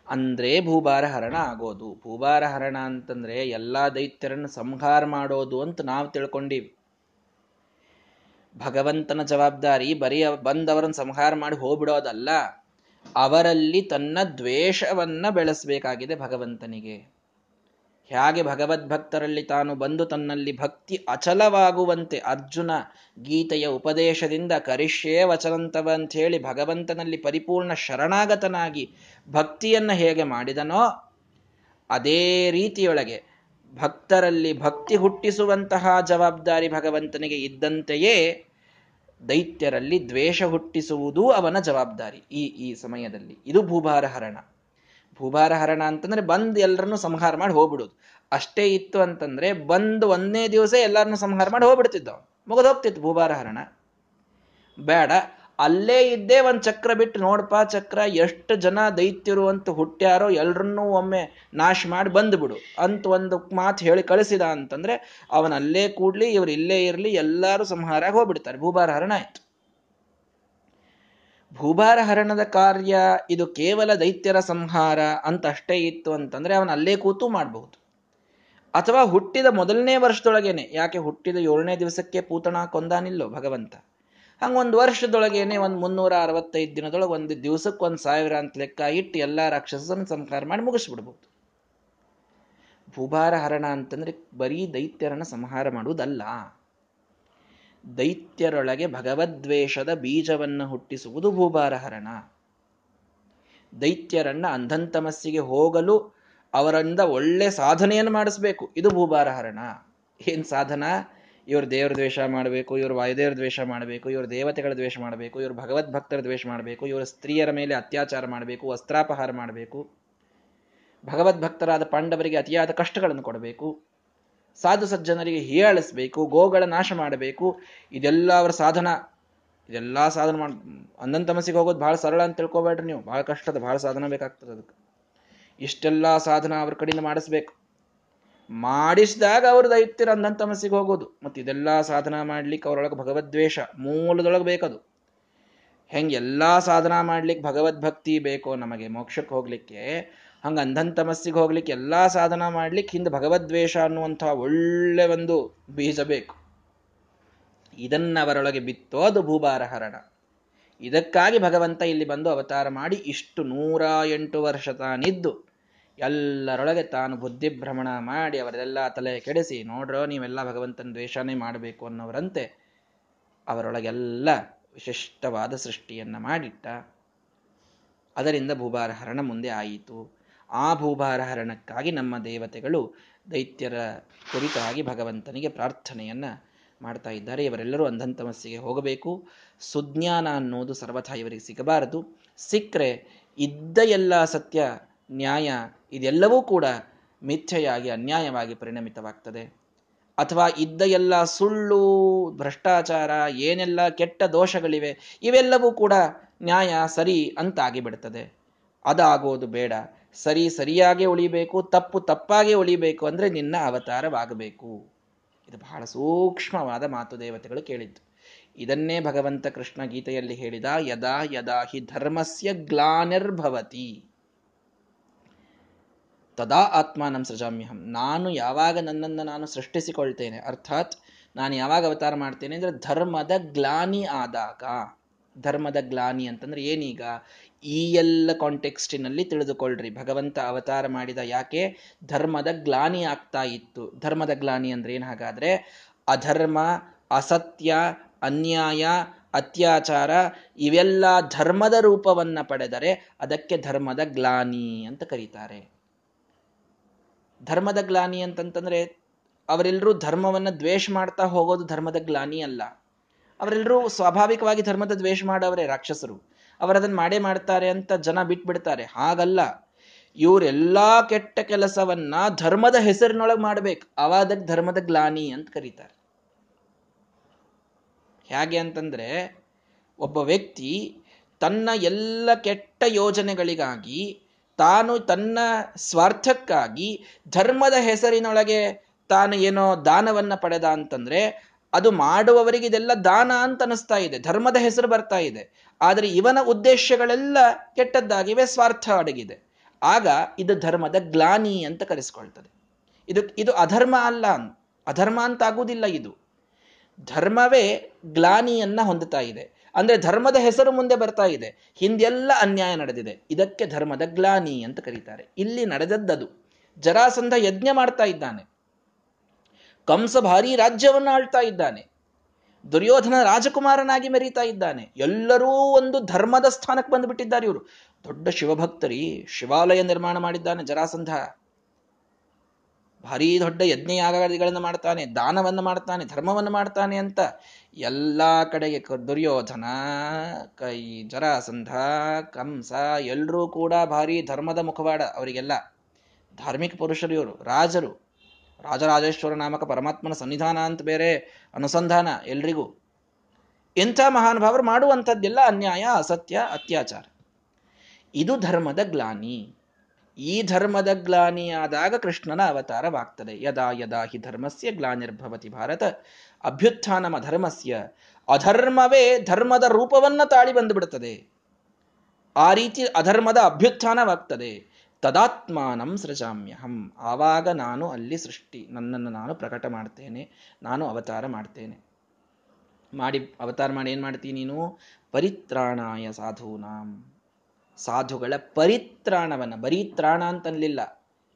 ಅಂದ್ರೆ ಭೂಭಾರ ಹರಣ ಆಗೋದು. ಭೂಭಾರ ಹರಣ ಅಂತಂದ್ರೆ ಎಲ್ಲಾ ದೈತ್ಯರನ್ನು ಸಂಹಾರ ಮಾಡೋದು ಅಂತ ನಾವು ತಿಳ್ಕೊಂಡೀವಿ. ಭಗವಂತನ ಜವಾಬ್ದಾರಿ ಬರೀ ಬಂದವರನ್ನು ಸಂಹಾರ ಮಾಡಿ ಹೋಗ್ಬಿಡೋದಲ್ಲ, ಅವರಲ್ಲಿ ತನ್ನ ದ್ವೇಷವನ್ನ ಬೆಳೆಸಬೇಕಾಗಿದೆ ಭಗವಂತನಿಗೆ. ಹೇಗೆ ಭಗವದ್ಭಕ್ತರಲ್ಲಿ ತಾನು ಬಂದು ತನ್ನಲ್ಲಿ ಭಕ್ತಿ ಅಚಲವಾಗುವಂತೆ ಅರ್ಜುನ ಗೀತೆಯ ಉಪದೇಶದಿಂದ ಕರಿಷ್ಯೇ ವಚನಂತವ ಅಂತ ಹೇಳಿ ಭಗವಂತನಲ್ಲಿ ಪರಿಪೂರ್ಣ ಶರಣಾಗತನಾಗಿ ಭಕ್ತಿಯನ್ನು ಹೇಗೆ ಮಾಡಿದನೋ ಅದೇ ರೀತಿಯೊಳಗೆ ಭಕ್ತರಲ್ಲಿ ಭಕ್ತಿ ಹುಟ್ಟಿಸುವಂತಹ ಜವಾಬ್ದಾರಿ ಭಗವಂತನಿಗೆ ಇದ್ದಂತೆಯೇ ದೈತ್ಯರಲ್ಲಿ ದ್ವೇಷ ಹುಟ್ಟಿಸುವುದೂ ಅವನ ಜವಾಬ್ದಾರಿ ಈ ಈ ಸಮಯದಲ್ಲಿ. ಇದು ಭೂಭಾರ ಹರಣ. ಭೂಭಾರ ಹರಣ ಅಂತಂದ್ರೆ ಬಂದು ಎಲ್ಲರನ್ನು ಸಂಹಾರ ಮಾಡಿ ಹೋಗ್ಬಿಡುದು. ಅಷ್ಟೇ ಇತ್ತು ಅಂತಂದ್ರೆ ಬಂದು ಒಂದನೇ ದಿವಸ ಎಲ್ಲರನ್ನು ಸಂಹಾರ ಮಾಡಿ ಹೋಗ್ಬಿಡ್ತಿದ್ದ ಮುಗಿದೋಗ್ತಿತ್ತು ಭೂಭಾರ ಹರಣ ಬೇಡ, ಅಲ್ಲೇ ಇದ್ದೇ ಒಂದು ಚಕ್ರ ಬಿಟ್ಟು ನೋಡಪ್ಪ ಚಕ್ರ, ಎಷ್ಟು ಜನ ದೈತ್ಯರು ಅಂತ ಹುಟ್ಟ್ಯಾರೋ ಎಲ್ರನ್ನೂ ಒಮ್ಮೆ ನಾಶ ಮಾಡಿ ಬಂದ್ಬಿಡು ಅಂತ ಒಂದು ಮಾತು ಹೇಳಿ ಕಳಿಸಿದ ಅಂತಂದ್ರೆ ಅವನಲ್ಲೇ ಕೂಡ್ಲಿ, ಇವ್ರು ಇಲ್ಲೇ ಇರ್ಲಿ, ಎಲ್ಲರೂ ಸಂಹಾರ ಹೋಗ್ಬಿಡ್ತಾರೆ. ಭೂಭಾರ ಹರಣ ಭೂಭಾರ ಹರಣದ ಕಾರ್ಯ, ಇದು ಕೇವಲ ದೈತ್ಯರ ಸಂಹಾರ ಅಂತ ಅಷ್ಟೇ ಇತ್ತು ಅಂತಂದ್ರೆ ಅವನು ಅಲ್ಲೇ ಕೂತು ಮಾಡಬಹುದು. ಅಥವಾ ಹುಟ್ಟಿದ ಮೊದಲನೇ ವರ್ಷದೊಳಗೇನೆ, ಯಾಕೆ ಹುಟ್ಟಿದ ಏಳನೇ ದಿವಸಕ್ಕೆ ಪೂತಣ ಕೊಂದಾನಿಲ್ಲೋ ಭಗವಂತ? ಹಂಗ ಒಂದು ವರ್ಷದೊಳಗೇನೆ ಒಂದು ಮುನ್ನೂರ ಅರವತ್ತೈದು ದಿನದೊಳಗೆ ಒಂದು ದಿವಸಕ್ಕೆ ಒಂದು ಸಾವಿರ ಅಂತ ಲೆಕ್ಕ ಇಟ್ಟು ಎಲ್ಲ ರಾಕ್ಷಸನ ಸಂಹಾರ ಮಾಡಿ ಮುಗಿಸ್ಬಿಡ್ಬೋದು. ಭೂಭಾರ ಹರಣ ಅಂತಂದ್ರೆ ಬರೀ ದೈತ್ಯರನ್ನ ಸಂಹಾರ ಮಾಡುವುದಲ್ಲ. ದೈತ್ಯರೊಳಗೆ ಭಗವದ್ವೇಷದ ಬೀಜವನ್ನು ಹುಟ್ಟಿಸುವುದು ಭೂಭಾರ ಹರಣ ದೈತ್ಯರನ್ನ ಅಂಧಂತಮಸ್ಸಿಗೆ ಹೋಗಲು ಅವರಿಂದ ಒಳ್ಳೆ ಸಾಧನೆಯನ್ನು ಮಾಡಿಸ್ಬೇಕು. ಇದು ಭೂಭಾರ ಹರಣ ಏನ್ ಸಾಧನ? ಇವರು ದೇವರ ದ್ವೇಷ ಮಾಡಬೇಕು, ಇವರು ವಾಯುದೇವರ ದ್ವೇಷ ಮಾಡಬೇಕು, ಇವರು ದೇವತೆಗಳ ದ್ವೇಷ ಮಾಡಬೇಕು, ಇವರು ಭಗವದ್ಭಕ್ತರ ದ್ವೇಷ ಮಾಡಬೇಕು, ಇವರು ಸ್ತ್ರೀಯರ ಮೇಲೆ ಅತ್ಯಾಚಾರ ಮಾಡಬೇಕು, ವಸ್ತ್ರಾಪಹಾರ ಮಾಡಬೇಕು. ಭಗವದ್ಭಕ್ತರಾದ ಪಾಂಡವರಿಗೆ ಅತಿಯಾದ ಕಷ್ಟಗಳನ್ನು ಕೊಡಬೇಕು. ಸಾಧು ಸಜ್ಜನರಿಗೆ ಹೀಯಾಳಿಸ್ಬೇಕು, ಗೋಗಳ ನಾಶ ಮಾಡಬೇಕು, ಇದೆಲ್ಲ ಅವರ ಸಾಧನ. ಇದೆಲ್ಲ ಸಾಧನ ಮಾಡ ಅಂದನ್ ತಮಸಿಗೆ ಹೋಗೋದು ಬಹಳ ಸರಳ ಅಂತ ತಿಳ್ಕೊಬೇಡ್ರಿ ನೀವು. ಬಹಳ ಕಷ್ಟದ, ಬಹಳ ಸಾಧನ ಬೇಕಾಗ್ತದೆ ಅದಕ್ಕೆ. ಇಷ್ಟೆಲ್ಲ ಸಾಧನ ಅವ್ರ ಕಡೆಯಿಂದ ಮಾಡಿಸ್ಬೇಕು. ಮಾಡಿಸಿದಾಗ ಅವ್ರ ದೈತ್ಯರ ಅಂದನ್ ತಮಸಿಗೆ ಹೋಗೋದು. ಮತ್ತೆ ಇದೆಲ್ಲ ಸಾಧನ ಮಾಡ್ಲಿಕ್ಕೆ ಅವರೊಳಗೆ ಭಗವದ್ವೇಷ ಮೂಲದೊಳಗೆ ಬೇಕದು. ಹೆಂಗೆ ಎಲ್ಲಾ ಸಾಧನ ಮಾಡ್ಲಿಕ್ಕೆ ಭಗವದ್ಭಕ್ತಿ ಬೇಕೋ ನಮಗೆ ಮೋಕ್ಷಕ್ಕೆ ಹೋಗ್ಲಿಕ್ಕೆ ಹಂಗ ಅಂಧಂತಮಸ್ಸಿಗೆ ಹೋಗ್ಲಿಕ್ಕೆ ಎಲ್ಲ ಸಾಧನ ಮಾಡ್ಲಿಕ್ಕೆ ಹಿಂದೆ ಭಗವದ್ವೇಷ ಅನ್ನುವಂಥ ಒಳ್ಳೆ ಒಂದು ಬೀಜ ಬೇಕು ಇದನ್ನ ಅವರೊಳಗೆ ಬಿತ್ತೋದು ಭೂಭಾರ ಹರಣ ಇದಕ್ಕಾಗಿ ಭಗವಂತ ಇಲ್ಲಿ ಬಂದು ಅವತಾರ ಮಾಡಿ ಇಷ್ಟು ನೂರ ಎಂಟು ವರ್ಷ ತಾನಿದ್ದು. ಎಲ್ಲರೊಳಗೆ ತಾನು ಬುದ್ಧಿಭ್ರಮಣ ಮಾಡಿ ಅವರೆಲ್ಲ ತಲೆ ಕೆಡಿಸಿ, ನೋಡ್ರೋ ನೀವೆಲ್ಲ ಭಗವಂತನ ದ್ವೇಷನೇ ಮಾಡಬೇಕು ಅನ್ನೋರಂತೆ ಅವರೊಳಗೆಲ್ಲ ವಿಶಿಷ್ಟವಾದ ಸೃಷ್ಟಿಯನ್ನು ಮಾಡಿಟ್ಟ. ಅದರಿಂದ ಭೂಭಾರ ಹರಣ ಮುಂದೆ ಆಯಿತು. ಆ ಭೂಭಾರ ಹರಣಕ್ಕಾಗಿ ನಮ್ಮ ದೇವತೆಗಳು ದೈತ್ಯರ ಕುರಿತಾಗಿ ಭಗವಂತನಿಗೆ ಪ್ರಾರ್ಥನೆಯನ್ನು ಮಾಡ್ತಾ ಇದ್ದಾರೆ. ಇವರೆಲ್ಲರೂ ಅಂಧಂತಮಸ್ಸಿಗೆ ಹೋಗಬೇಕು. ಸುಜ್ಞಾನ ಅನ್ನೋದು ಸರ್ವಥಾ ಇವರಿಗೆ ಸಿಗಬಾರದು. ಸಿಕ್ಕರೆ ಇದ್ದ ಎಲ್ಲ ಸತ್ಯ, ನ್ಯಾಯ ಇದೆಲ್ಲವೂ ಕೂಡ ಮಿಥ್ಯೆಯಾಗಿ, ಅನ್ಯಾಯವಾಗಿ ಪರಿಣಮಿತವಾಗ್ತದೆ. ಅಥವಾ ಇದ್ದ ಎಲ್ಲ ಸುಳ್ಳು, ಭ್ರಷ್ಟಾಚಾರ, ಏನೆಲ್ಲ ಕೆಟ್ಟ ದೋಷಗಳಿವೆ, ಇವೆಲ್ಲವೂ ಕೂಡ ನ್ಯಾಯ ಸರಿ ಅಂತಾಗಿಬಿಡ್ತದೆ ಅದಾಗೋದು ಬೇಡ. ಸರಿ ಸರಿಯಾಗಿ ಉಳಿಬೇಕು, ತಪ್ಪು ತಪ್ಪಾಗಿ ಉಳಿಬೇಕು ಅಂದ್ರೆ ನಿನ್ನ ಅವತಾರವಾಗಬೇಕು. ಇದು ಬಹಳ ಸೂಕ್ಷ್ಮವಾದ ಮಾತು ದೇವತೆಗಳು ಕೇಳಿದ್ದು. ಇದನ್ನೇ ಭಗವಂತ ಕೃಷ್ಣ ಗೀತೆಯಲ್ಲಿ ಹೇಳಿದ, ಯದಾ ಯದಾ ಹಿ ಧರ್ಮಸ್ಯ ಗ್ಲಾನಿರ್ಭವತಿ. ತದಾ ಆತ್ಮಾನಂ ಸೃಜಾಮ್ಯಹಂ. ನಾನು ಯಾವಾಗ ನನ್ನನ್ನು ನಾನು ಸೃಷ್ಟಿಸಿಕೊಳ್ತೇನೆ, ಅರ್ಥಾತ್ ನಾನು ಯಾವಾಗ ಅವತಾರ ಮಾಡ್ತೇನೆ ಅಂದ್ರೆ ಧರ್ಮದ ಗ್ಲಾನಿ ಆದಾಗ. ಧರ್ಮದ ಗ್ಲಾನಿ ಅಂತಂದ್ರೆ ಏನೀಗ? ಈ ಎಲ್ಲ ಕಾಂಟೆಕ್ಸ್ಟಿನಲ್ಲಿ ತಿಳಿದುಕೊಳ್ಳ್ರಿ ಭಗವಂತ ಅವತಾರ ಮಾಡಿದ ಯಾಕೆ? ಧರ್ಮದ ಗ್ಲಾನಿ ಆಗ್ತಾ ಇತ್ತು. ಧರ್ಮದ ಗ್ಲಾನಿ ಅಂದ್ರೆ ಏನು ಹಾಗಾದ್ರೆ? ಅಧರ್ಮ, ಅಸತ್ಯ, ಅನ್ಯಾಯ, ಅತ್ಯಾಚಾರ ಇವೆಲ್ಲ ಧರ್ಮದ ರೂಪವನ್ನ ಪಡೆದರೆ ಅದಕ್ಕೆ ಧರ್ಮದ ಗ್ಲಾನಿ ಅಂತ ಕರೀತಾರೆ. ಧರ್ಮದ ಗ್ಲಾನಿ ಅಂತಂತಂದ್ರೆ ಅವರೆಲ್ಲರೂ ಧರ್ಮವನ್ನ ದ್ವೇಷ ಮಾಡ್ತಾ ಹೋಗೋದು ಧರ್ಮದ ಗ್ಲಾನಿ ಅಲ್ಲ. ಅವರೆಲ್ಲರೂ ಸ್ವಾಭಾವಿಕವಾಗಿ ಧರ್ಮದ ದ್ವೇಷ ಮಾಡವರೇ ರಾಕ್ಷಸರು. ಅವರದನ್ನು ಮಾಡೇ ಮಾಡ್ತಾರೆ ಅಂತ ಜನ ಬಿಟ್ಬಿಡ್ತಾರೆ. ಹಾಗಲ್ಲ. ಇವರೆಲ್ಲಾ ಕೆಟ್ಟ ಕೆಲಸವನ್ನ ಧರ್ಮದ ಹೆಸರಿನೊಳಗೆ ಮಾಡ್ಬೇಕು. ಅವಾದ ಧರ್ಮದ ಗ್ಲಾನಿ ಅಂತ ಕರೀತಾರೆ. ಹೇಗೆ ಅಂತಂದ್ರೆ, ಒಬ್ಬ ವ್ಯಕ್ತಿ ತನ್ನ ಎಲ್ಲ ಕೆಟ್ಟ ಯೋಜನೆಗಳಿಗಾಗಿ, ತಾನು ತನ್ನ ಸ್ವಾರ್ಥಕ್ಕಾಗಿ ಧರ್ಮದ ಹೆಸರಿನೊಳಗೆ ತಾನು ಏನೋ ದಾನವನ್ನ ಪಡೆದ ಅಂತಂದ್ರೆ, ಅದು ಮಾಡುವವರಿಗೆ ಇದೆಲ್ಲ ದಾನ ಅಂತ ಅನಿಸ್ತಾ ಇದೆ. ಧರ್ಮದ ಹೆಸರು ಬರ್ತಾ ಇದೆ. ಆದರೆ ಇವನ ಉದ್ದೇಶಗಳೆಲ್ಲ ಕೆಟ್ಟದ್ದಾಗಿವೆ, ಸ್ವಾರ್ಥ ಅಡಗಿದೆ. ಆಗ ಇದು ಧರ್ಮದ ಗ್ಲಾನಿ ಅಂತ ಕರೆಸ್ಕೊಳ್ತದೆ. ಇದು ಇದು ಅಧರ್ಮ ಅಲ್ಲ ಅಧರ್ಮ ಅಂತ ಆಗುವುದಿಲ್ಲ ಇದು. ಧರ್ಮವೇ ಗ್ಲಾನಿಯನ್ನ ಹೊಂದುತ್ತಾ ಇದೆ. ಅಂದ್ರೆ ಧರ್ಮದ ಹೆಸರು ಮುಂದೆ ಬರ್ತಾ ಇದೆ. ಹಿಂದೆಲ್ಲ ಅನ್ಯಾಯ ನಡೆದಿದೆ. ಇದಕ್ಕೆ ಧರ್ಮದ ಗ್ಲಾನಿ ಅಂತ ಕರೀತಾರೆ. ಇಲ್ಲಿ ನಡೆದದ್ದದು. ಜರಾಸಂಧ ಯಜ್ಞ ಮಾಡ್ತಾ ಇದ್ದಾನೆ. ಕಂಸ ಭಾರಿ ರಾಜ್ಯವನ್ನು ಆಳ್ತಾ ಇದ್ದಾನೆ. ದುರ್ಯೋಧನ ರಾಜಕುಮಾರನಾಗಿ ಮೆರೀತಾ ಇದ್ದಾನೆ. ಎಲ್ಲರೂ ಒಂದು ಧರ್ಮದ ಸ್ಥಾನಕ್ಕೆ ಬಂದುಬಿಟ್ಟಿದ್ದಾರೆ ಇವರು. ದೊಡ್ಡ ಶಿವಭಕ್ತರಿ ಶಿವಾಲಯ ನಿರ್ಮಾಣ ಮಾಡಿದ್ದಾನೆ ಜರಾಸಂಧ. ಭಾರಿ ದೊಡ್ಡ ಯಜ್ಞಯಾಗಗಳನ್ನು ಮಾಡ್ತಾನೆ, ದಾನವನ್ನು ಮಾಡ್ತಾನೆ, ಧರ್ಮವನ್ನು ಮಾಡ್ತಾನೆ ಅಂತ ಎಲ್ಲ ಕಡೆಗೆ ದುರ್ಯೋಧನ, ಕೈ, ಜರಾಸಂಧ, ಕಂಸ ಎಲ್ಲರೂ ಕೂಡ ಭಾರಿ ಧರ್ಮದ ಮುಖವಾಡ ಅವರಿಗೆಲ್ಲ. ಧಾರ್ಮಿಕ ಪುರುಷರು ರಾಜರು. ರಾಜರಾಜೇಶ್ವರ ನಾಮಕ ಪರಮಾತ್ಮನ ಸನ್ನಿಧಾನ ಅಂತ ಬೇರೆ ಅನುಸಂಧಾನ ಎಲ್ರಿಗೂ. ಇಂಥ ಮಹಾನುಭಾವರು ಮಾಡುವಂಥದ್ದೆಲ್ಲ ಅನ್ಯಾಯ, ಅಸತ್ಯ, ಅತ್ಯಾಚಾರ. ಇದು ಧರ್ಮದ ಗ್ಲಾನಿ. ಈ ಧರ್ಮದ ಗ್ಲಾನಿಯಾದಾಗ ಕೃಷ್ಣನ ಅವತಾರವಾಗ್ತದೆ. ಯದಾ ಯದಾ ಹಿ ಧರ್ಮಸ್ಯ ಗ್ಲಾನಿರ್ಭವತಿ ಭಾರತ. ಅಭ್ಯುತ್ಥಾನಮ ಧರ್ಮಸ್ಯ. ಅಧರ್ಮವೇ ಧರ್ಮದ ರೂಪವನ್ನ ತಾಳಿ ಬಂದುಬಿಡುತ್ತದೆ ಆ ರೀತಿ ಅಧರ್ಮದ ಅಭ್ಯುತ್ಥಾನವಾಗ್ತದೆ. ತದಾತ್ಮಾನಂ ಸೃಜಾಮ್ಯಹಂ. ಆವಾಗ ನಾನು ಅಲ್ಲಿ ಸೃಷ್ಟಿ, ನನ್ನನ್ನು ನಾನು ಪ್ರಕಟ ಮಾಡ್ತೇನೆ, ನಾನು ಅವತಾರ ಮಾಡ್ತೇನೆ. ಮಾಡಿ, ಅವತಾರ ಮಾಡಿ ಏನು ಮಾಡ್ತೀನಿ ನೀನು? ಪರಿತ್ರಾಣಾಯ ಸಾಧೂನಾಂ. ಸಾಧುಗಳ ಪರಿತ್ರಾಣವನ್ನು ಬರೀ ತ್ರಾಣ ಅಂತನ್ಲಿಲ್ಲ.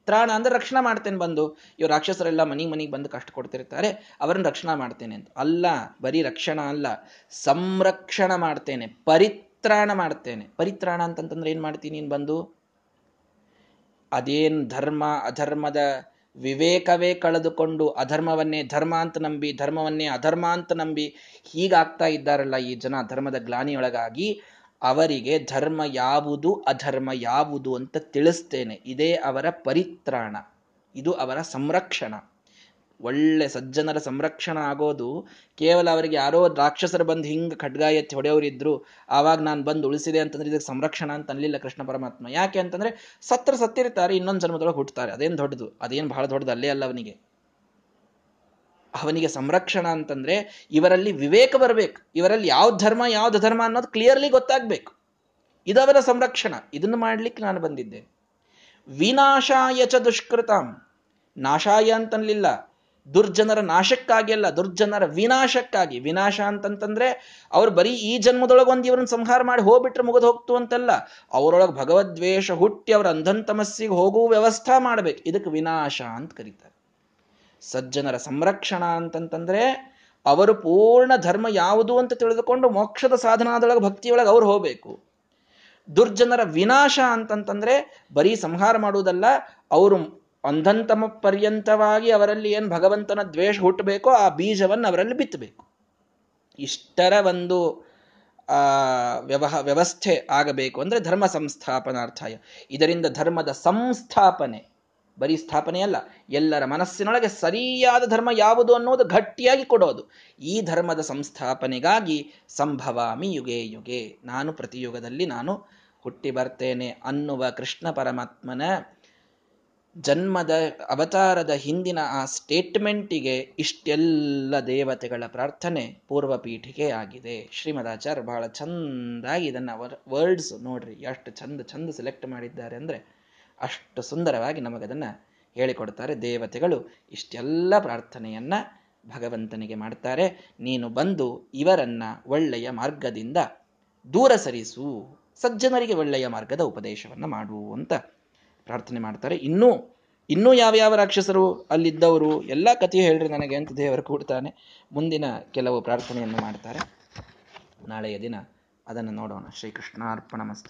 ತ್ರಾಣ ಅಂದ್ರೆ ರಕ್ಷಣೆ ಮಾಡ್ತೇನೆ ಬಂದು. ಇವ್ರು ರಾಕ್ಷಸರೆಲ್ಲ ಮನಿ ಮನಿಗೆ ಬಂದು ಕಷ್ಟ ಕೊಡ್ತಿರ್ತಾರೆ, ಅವರನ್ನು ರಕ್ಷಣೆ ಮಾಡ್ತೇನೆ ಅಂತ. ಅಲ್ಲ, ಬರೀ ರಕ್ಷಣಾ ಅಲ್ಲ, ಸಂರಕ್ಷಣ ಮಾಡ್ತೇನೆ, ಪರಿತ್ರಾಣ ಮಾಡ್ತೇನೆ. ಪರಿತ್ರಾಣ ಅಂತಂತಂದ್ರೆ ಏನು ಮಾಡ್ತೀನಿ ನೀನು ಬಂದು? ಅದೇನ್ ಧರ್ಮ, ಅಧರ್ಮದ ವಿವೇಕವೇ ಕಳೆದುಕೊಂಡು ಅಧರ್ಮವನ್ನೇ ಧರ್ಮ ಅಂತ ನಂಬಿ, ಧರ್ಮವನ್ನೇ ಅಧರ್ಮ ಅಂತ ನಂಬಿ ಹೀಗಾಗ್ತಾ ಇದ್ದಾರಲ್ಲ ಈ ಜನ ಧರ್ಮದ ಗ್ಲಾನಿಯೊಳಗಾಗಿ, ಅವರಿಗೆ ಧರ್ಮ ಯಾವುದು, ಅಧರ್ಮ ಯಾವುದು ಅಂತ ತಿಳಿಸ್ತೇನೆ. ಇದೇ ಅವರ ಪರಿತ್ರಾಣ. ಇದು ಅವರ ಸಂರಕ್ಷಣ. ಒಳ್ಳೆ ಸಜ್ಜನರ ಸಂರಕ್ಷಣೆ ಆಗೋದು, ಕೇವಲ ಅವರಿಗೆ ಯಾರೋ ರಾಕ್ಷಸರು ಬಂದು ಹಿಂಗೆ ಖಡ್ಗ ಎತ್ತಿ ಹೊಡೆಯವರಿದ್ರು ಆವಾಗ ನಾನು ಬಂದು ಉಳಿಸಿದೆ ಅಂತಂದ್ರೆ ಇದಕ್ಕೆ ಸಂರಕ್ಷಣ ಅಂತ ಅನ್ಲಿಲ್ಲ ಕೃಷ್ಣ ಪರಮಾತ್ಮ. ಯಾಕೆ ಅಂತಂದ್ರೆ ಸತ್ರ ಸತ್ತಿರ್ತಾರೆ ಇನ್ನೊಂದು ಜನ್ಮದೊಳಗೆ ಹುಟ್ಟುತ್ತಾರೆ ಅದೇನ್ ದೊಡ್ಡದು, ಅದೇನು ಬಹಳ ದೊಡ್ಡದು, ಅಲ್ಲೇ ಅಲ್ಲ ಅವನಿಗೆ. ಅವನಿಗೆ ಸಂರಕ್ಷಣ ಅಂತಂದ್ರೆ ಇವರಲ್ಲಿ ವಿವೇಕ ಬರಬೇಕು. ಇವರಲ್ಲಿ ಯಾವ ಧರ್ಮ, ಯಾವ್ದು ಧರ್ಮ ಅನ್ನೋದು ಕ್ಲಿಯರ್ಲಿ ಗೊತ್ತಾಗ್ಬೇಕು. ಇದವರ ಸಂರಕ್ಷಣ. ಇದನ್ನು ಮಾಡ್ಲಿಕ್ಕೆ ನಾನು ಬಂದಿದ್ದೆ. ವಿನಾಶಾಯ ಚ ದುಷ್ಕೃತಾಂ. ನಾಶಾಯ ಅಂತನ್ಲಿಲ್ಲ ದುರ್ಜನರ ನಾಶಕ್ಕಾಗಿ ಅಲ್ಲ, ದುರ್ಜನರ ವಿನಾಶಕ್ಕಾಗಿ. ವಿನಾಶ ಅಂತಂತಂದ್ರೆ ಅವ್ರು ಬರೀ ಈ ಜನ್ಮದೊಳಗೆ ಒಂದು ಇವರನ್ನು ಸಂಹಾರ ಮಾಡಿ ಹೋಗ್ಬಿಟ್ರೆ ಮುಗಿದು ಹೋಗ್ತು ಅಂತಲ್ಲ. ಅವರೊಳಗೆ ಭಗವದ್ವೇಷ ಹುಟ್ಟಿ ಅವರ ಅಂಧಂತಮಸ್ಸಿಗೆ ಹೋಗುವ ವ್ಯವಸ್ಥೆ ಮಾಡ್ಬೇಕು. ಇದಕ್ಕೆ ವಿನಾಶ ಅಂತ ಕರೀತಾರೆ. ಸಜ್ಜನರ ಸಂರಕ್ಷಣ ಅಂತಂತಂದ್ರೆ ಅವರು ಪೂರ್ಣ ಧರ್ಮ ಯಾವುದು ಅಂತ ತಿಳಿದುಕೊಂಡು ಮೋಕ್ಷದ ಸಾಧನದೊಳಗೆ ಭಕ್ತಿಯೊಳಗೆ ಅವ್ರು ಹೋಗ್ಬೇಕು. ದುರ್ಜನರ ವಿನಾಶ ಅಂತಂತಂದ್ರೆ ಬರೀ ಸಂಹಾರ ಮಾಡುವುದಲ್ಲ ಅವರು ಅಂಧಂತಮ ಪರ್ಯಂತವಾಗಿ ಅವರಲ್ಲಿ ಏನು ಭಗವಂತನ ದ್ವೇಷ ಹುಟ್ಟಬೇಕೋ ಆ ಬೀಜವನ್ನು ಅವರಲ್ಲಿ ಬಿತ್ತಬೇಕು. ಇಷ್ಟರ ಒಂದು ವ್ಯವಹ, ವ್ಯವಸ್ಥೆ ಆಗಬೇಕು ಅಂದರೆ ಧರ್ಮ ಸಂಸ್ಥಾಪನಾರ್ಥಾಯ. ಇದರಿಂದ ಧರ್ಮದ ಸಂಸ್ಥಾಪನೆ, ಬರೀ ಸ್ಥಾಪನೆ ಅಲ್ಲ, ಎಲ್ಲರ ಮನಸ್ಸಿನೊಳಗೆ ಸರಿಯಾದ ಧರ್ಮ ಯಾವುದು ಅನ್ನೋದು ಗಟ್ಟಿಯಾಗಿ ಕೊಡೋದು. ಈ ಧರ್ಮದ ಸಂಸ್ಥಾಪನೆಗಾಗಿ ಸಂಭವಾಮಿ ಯುಗೆ ಯುಗೆ, ನಾನು ಪ್ರತಿಯುಗದಲ್ಲಿ ನಾನು ಹುಟ್ಟಿ ಬರ್ತೇನೆ ಅನ್ನುವ ಕೃಷ್ಣ ಪರಮಾತ್ಮನ ಜನ್ಮದ ಅವತಾರದ ಹಿಂದಿನ ಆ ಸ್ಟೇಟ್ಮೆಂಟಿಗೆ ಇಷ್ಟೆಲ್ಲ ದೇವತೆಗಳ ಪ್ರಾರ್ಥನೆ ಪೂರ್ವ ಪೀಠಿಕೆ ಆಗಿದೆ. ಶ್ರೀಮದಾಚಾರ್ಯ ಬಹಳ ಚಂದಾಗಿ ಇದನ್ನು ವರ್ಡ್ಸ್ ನೋಡ್ರಿ, ಎಷ್ಟು ಚಂದ ಚಂದ ಸೆಲೆಕ್ಟ್ ಮಾಡಿದ್ದಾರೆ ಅಂದರೆ ಅಷ್ಟು ಸುಂದರವಾಗಿ ನಮಗದನ್ನು ಹೇಳಿಕೊಡ್ತಾರೆ. ದೇವತೆಗಳು ಇಷ್ಟೆಲ್ಲ ಪ್ರಾರ್ಥನೆಯನ್ನು ಭಗವಂತನಿಗೆ ಮಾಡ್ತಾರೆ. ನೀನು ಬಂದು ಇವರನ್ನ ಒಳ್ಳೆಯ ಮಾರ್ಗದಿಂದ ದೂರ ಸರಿಸು, ಸಜ್ಜನರಿಗೆ ಒಳ್ಳೆಯ ಮಾರ್ಗದ ಉಪದೇಶವನ್ನು ಮಾಡು ಅಂತ ಪ್ರಾರ್ಥನೆ ಮಾಡ್ತಾರೆ. ಇನ್ನೂ ಇನ್ನೂ ಯಾವ್ಯಾವ ರಾಕ್ಷಸರು ಅಲ್ಲಿದ್ದವರು ಎಲ್ಲ ಕಥೆ ಹೇಳ್ರಿ ನನಗೆ ಅಂತ ದೇವರು ಕೂಡ್ತಾನೆ. ಮುಂದಿನ ಕೆಲವು ಪ್ರಾರ್ಥನೆಯನ್ನು ಮಾಡ್ತಾರೆ. ನಾಳೆಯ ದಿನ ಅದನ್ನು ನೋಡೋಣ. ಶ್ರೀಕೃಷ್ಣ ಅರ್ಪಣ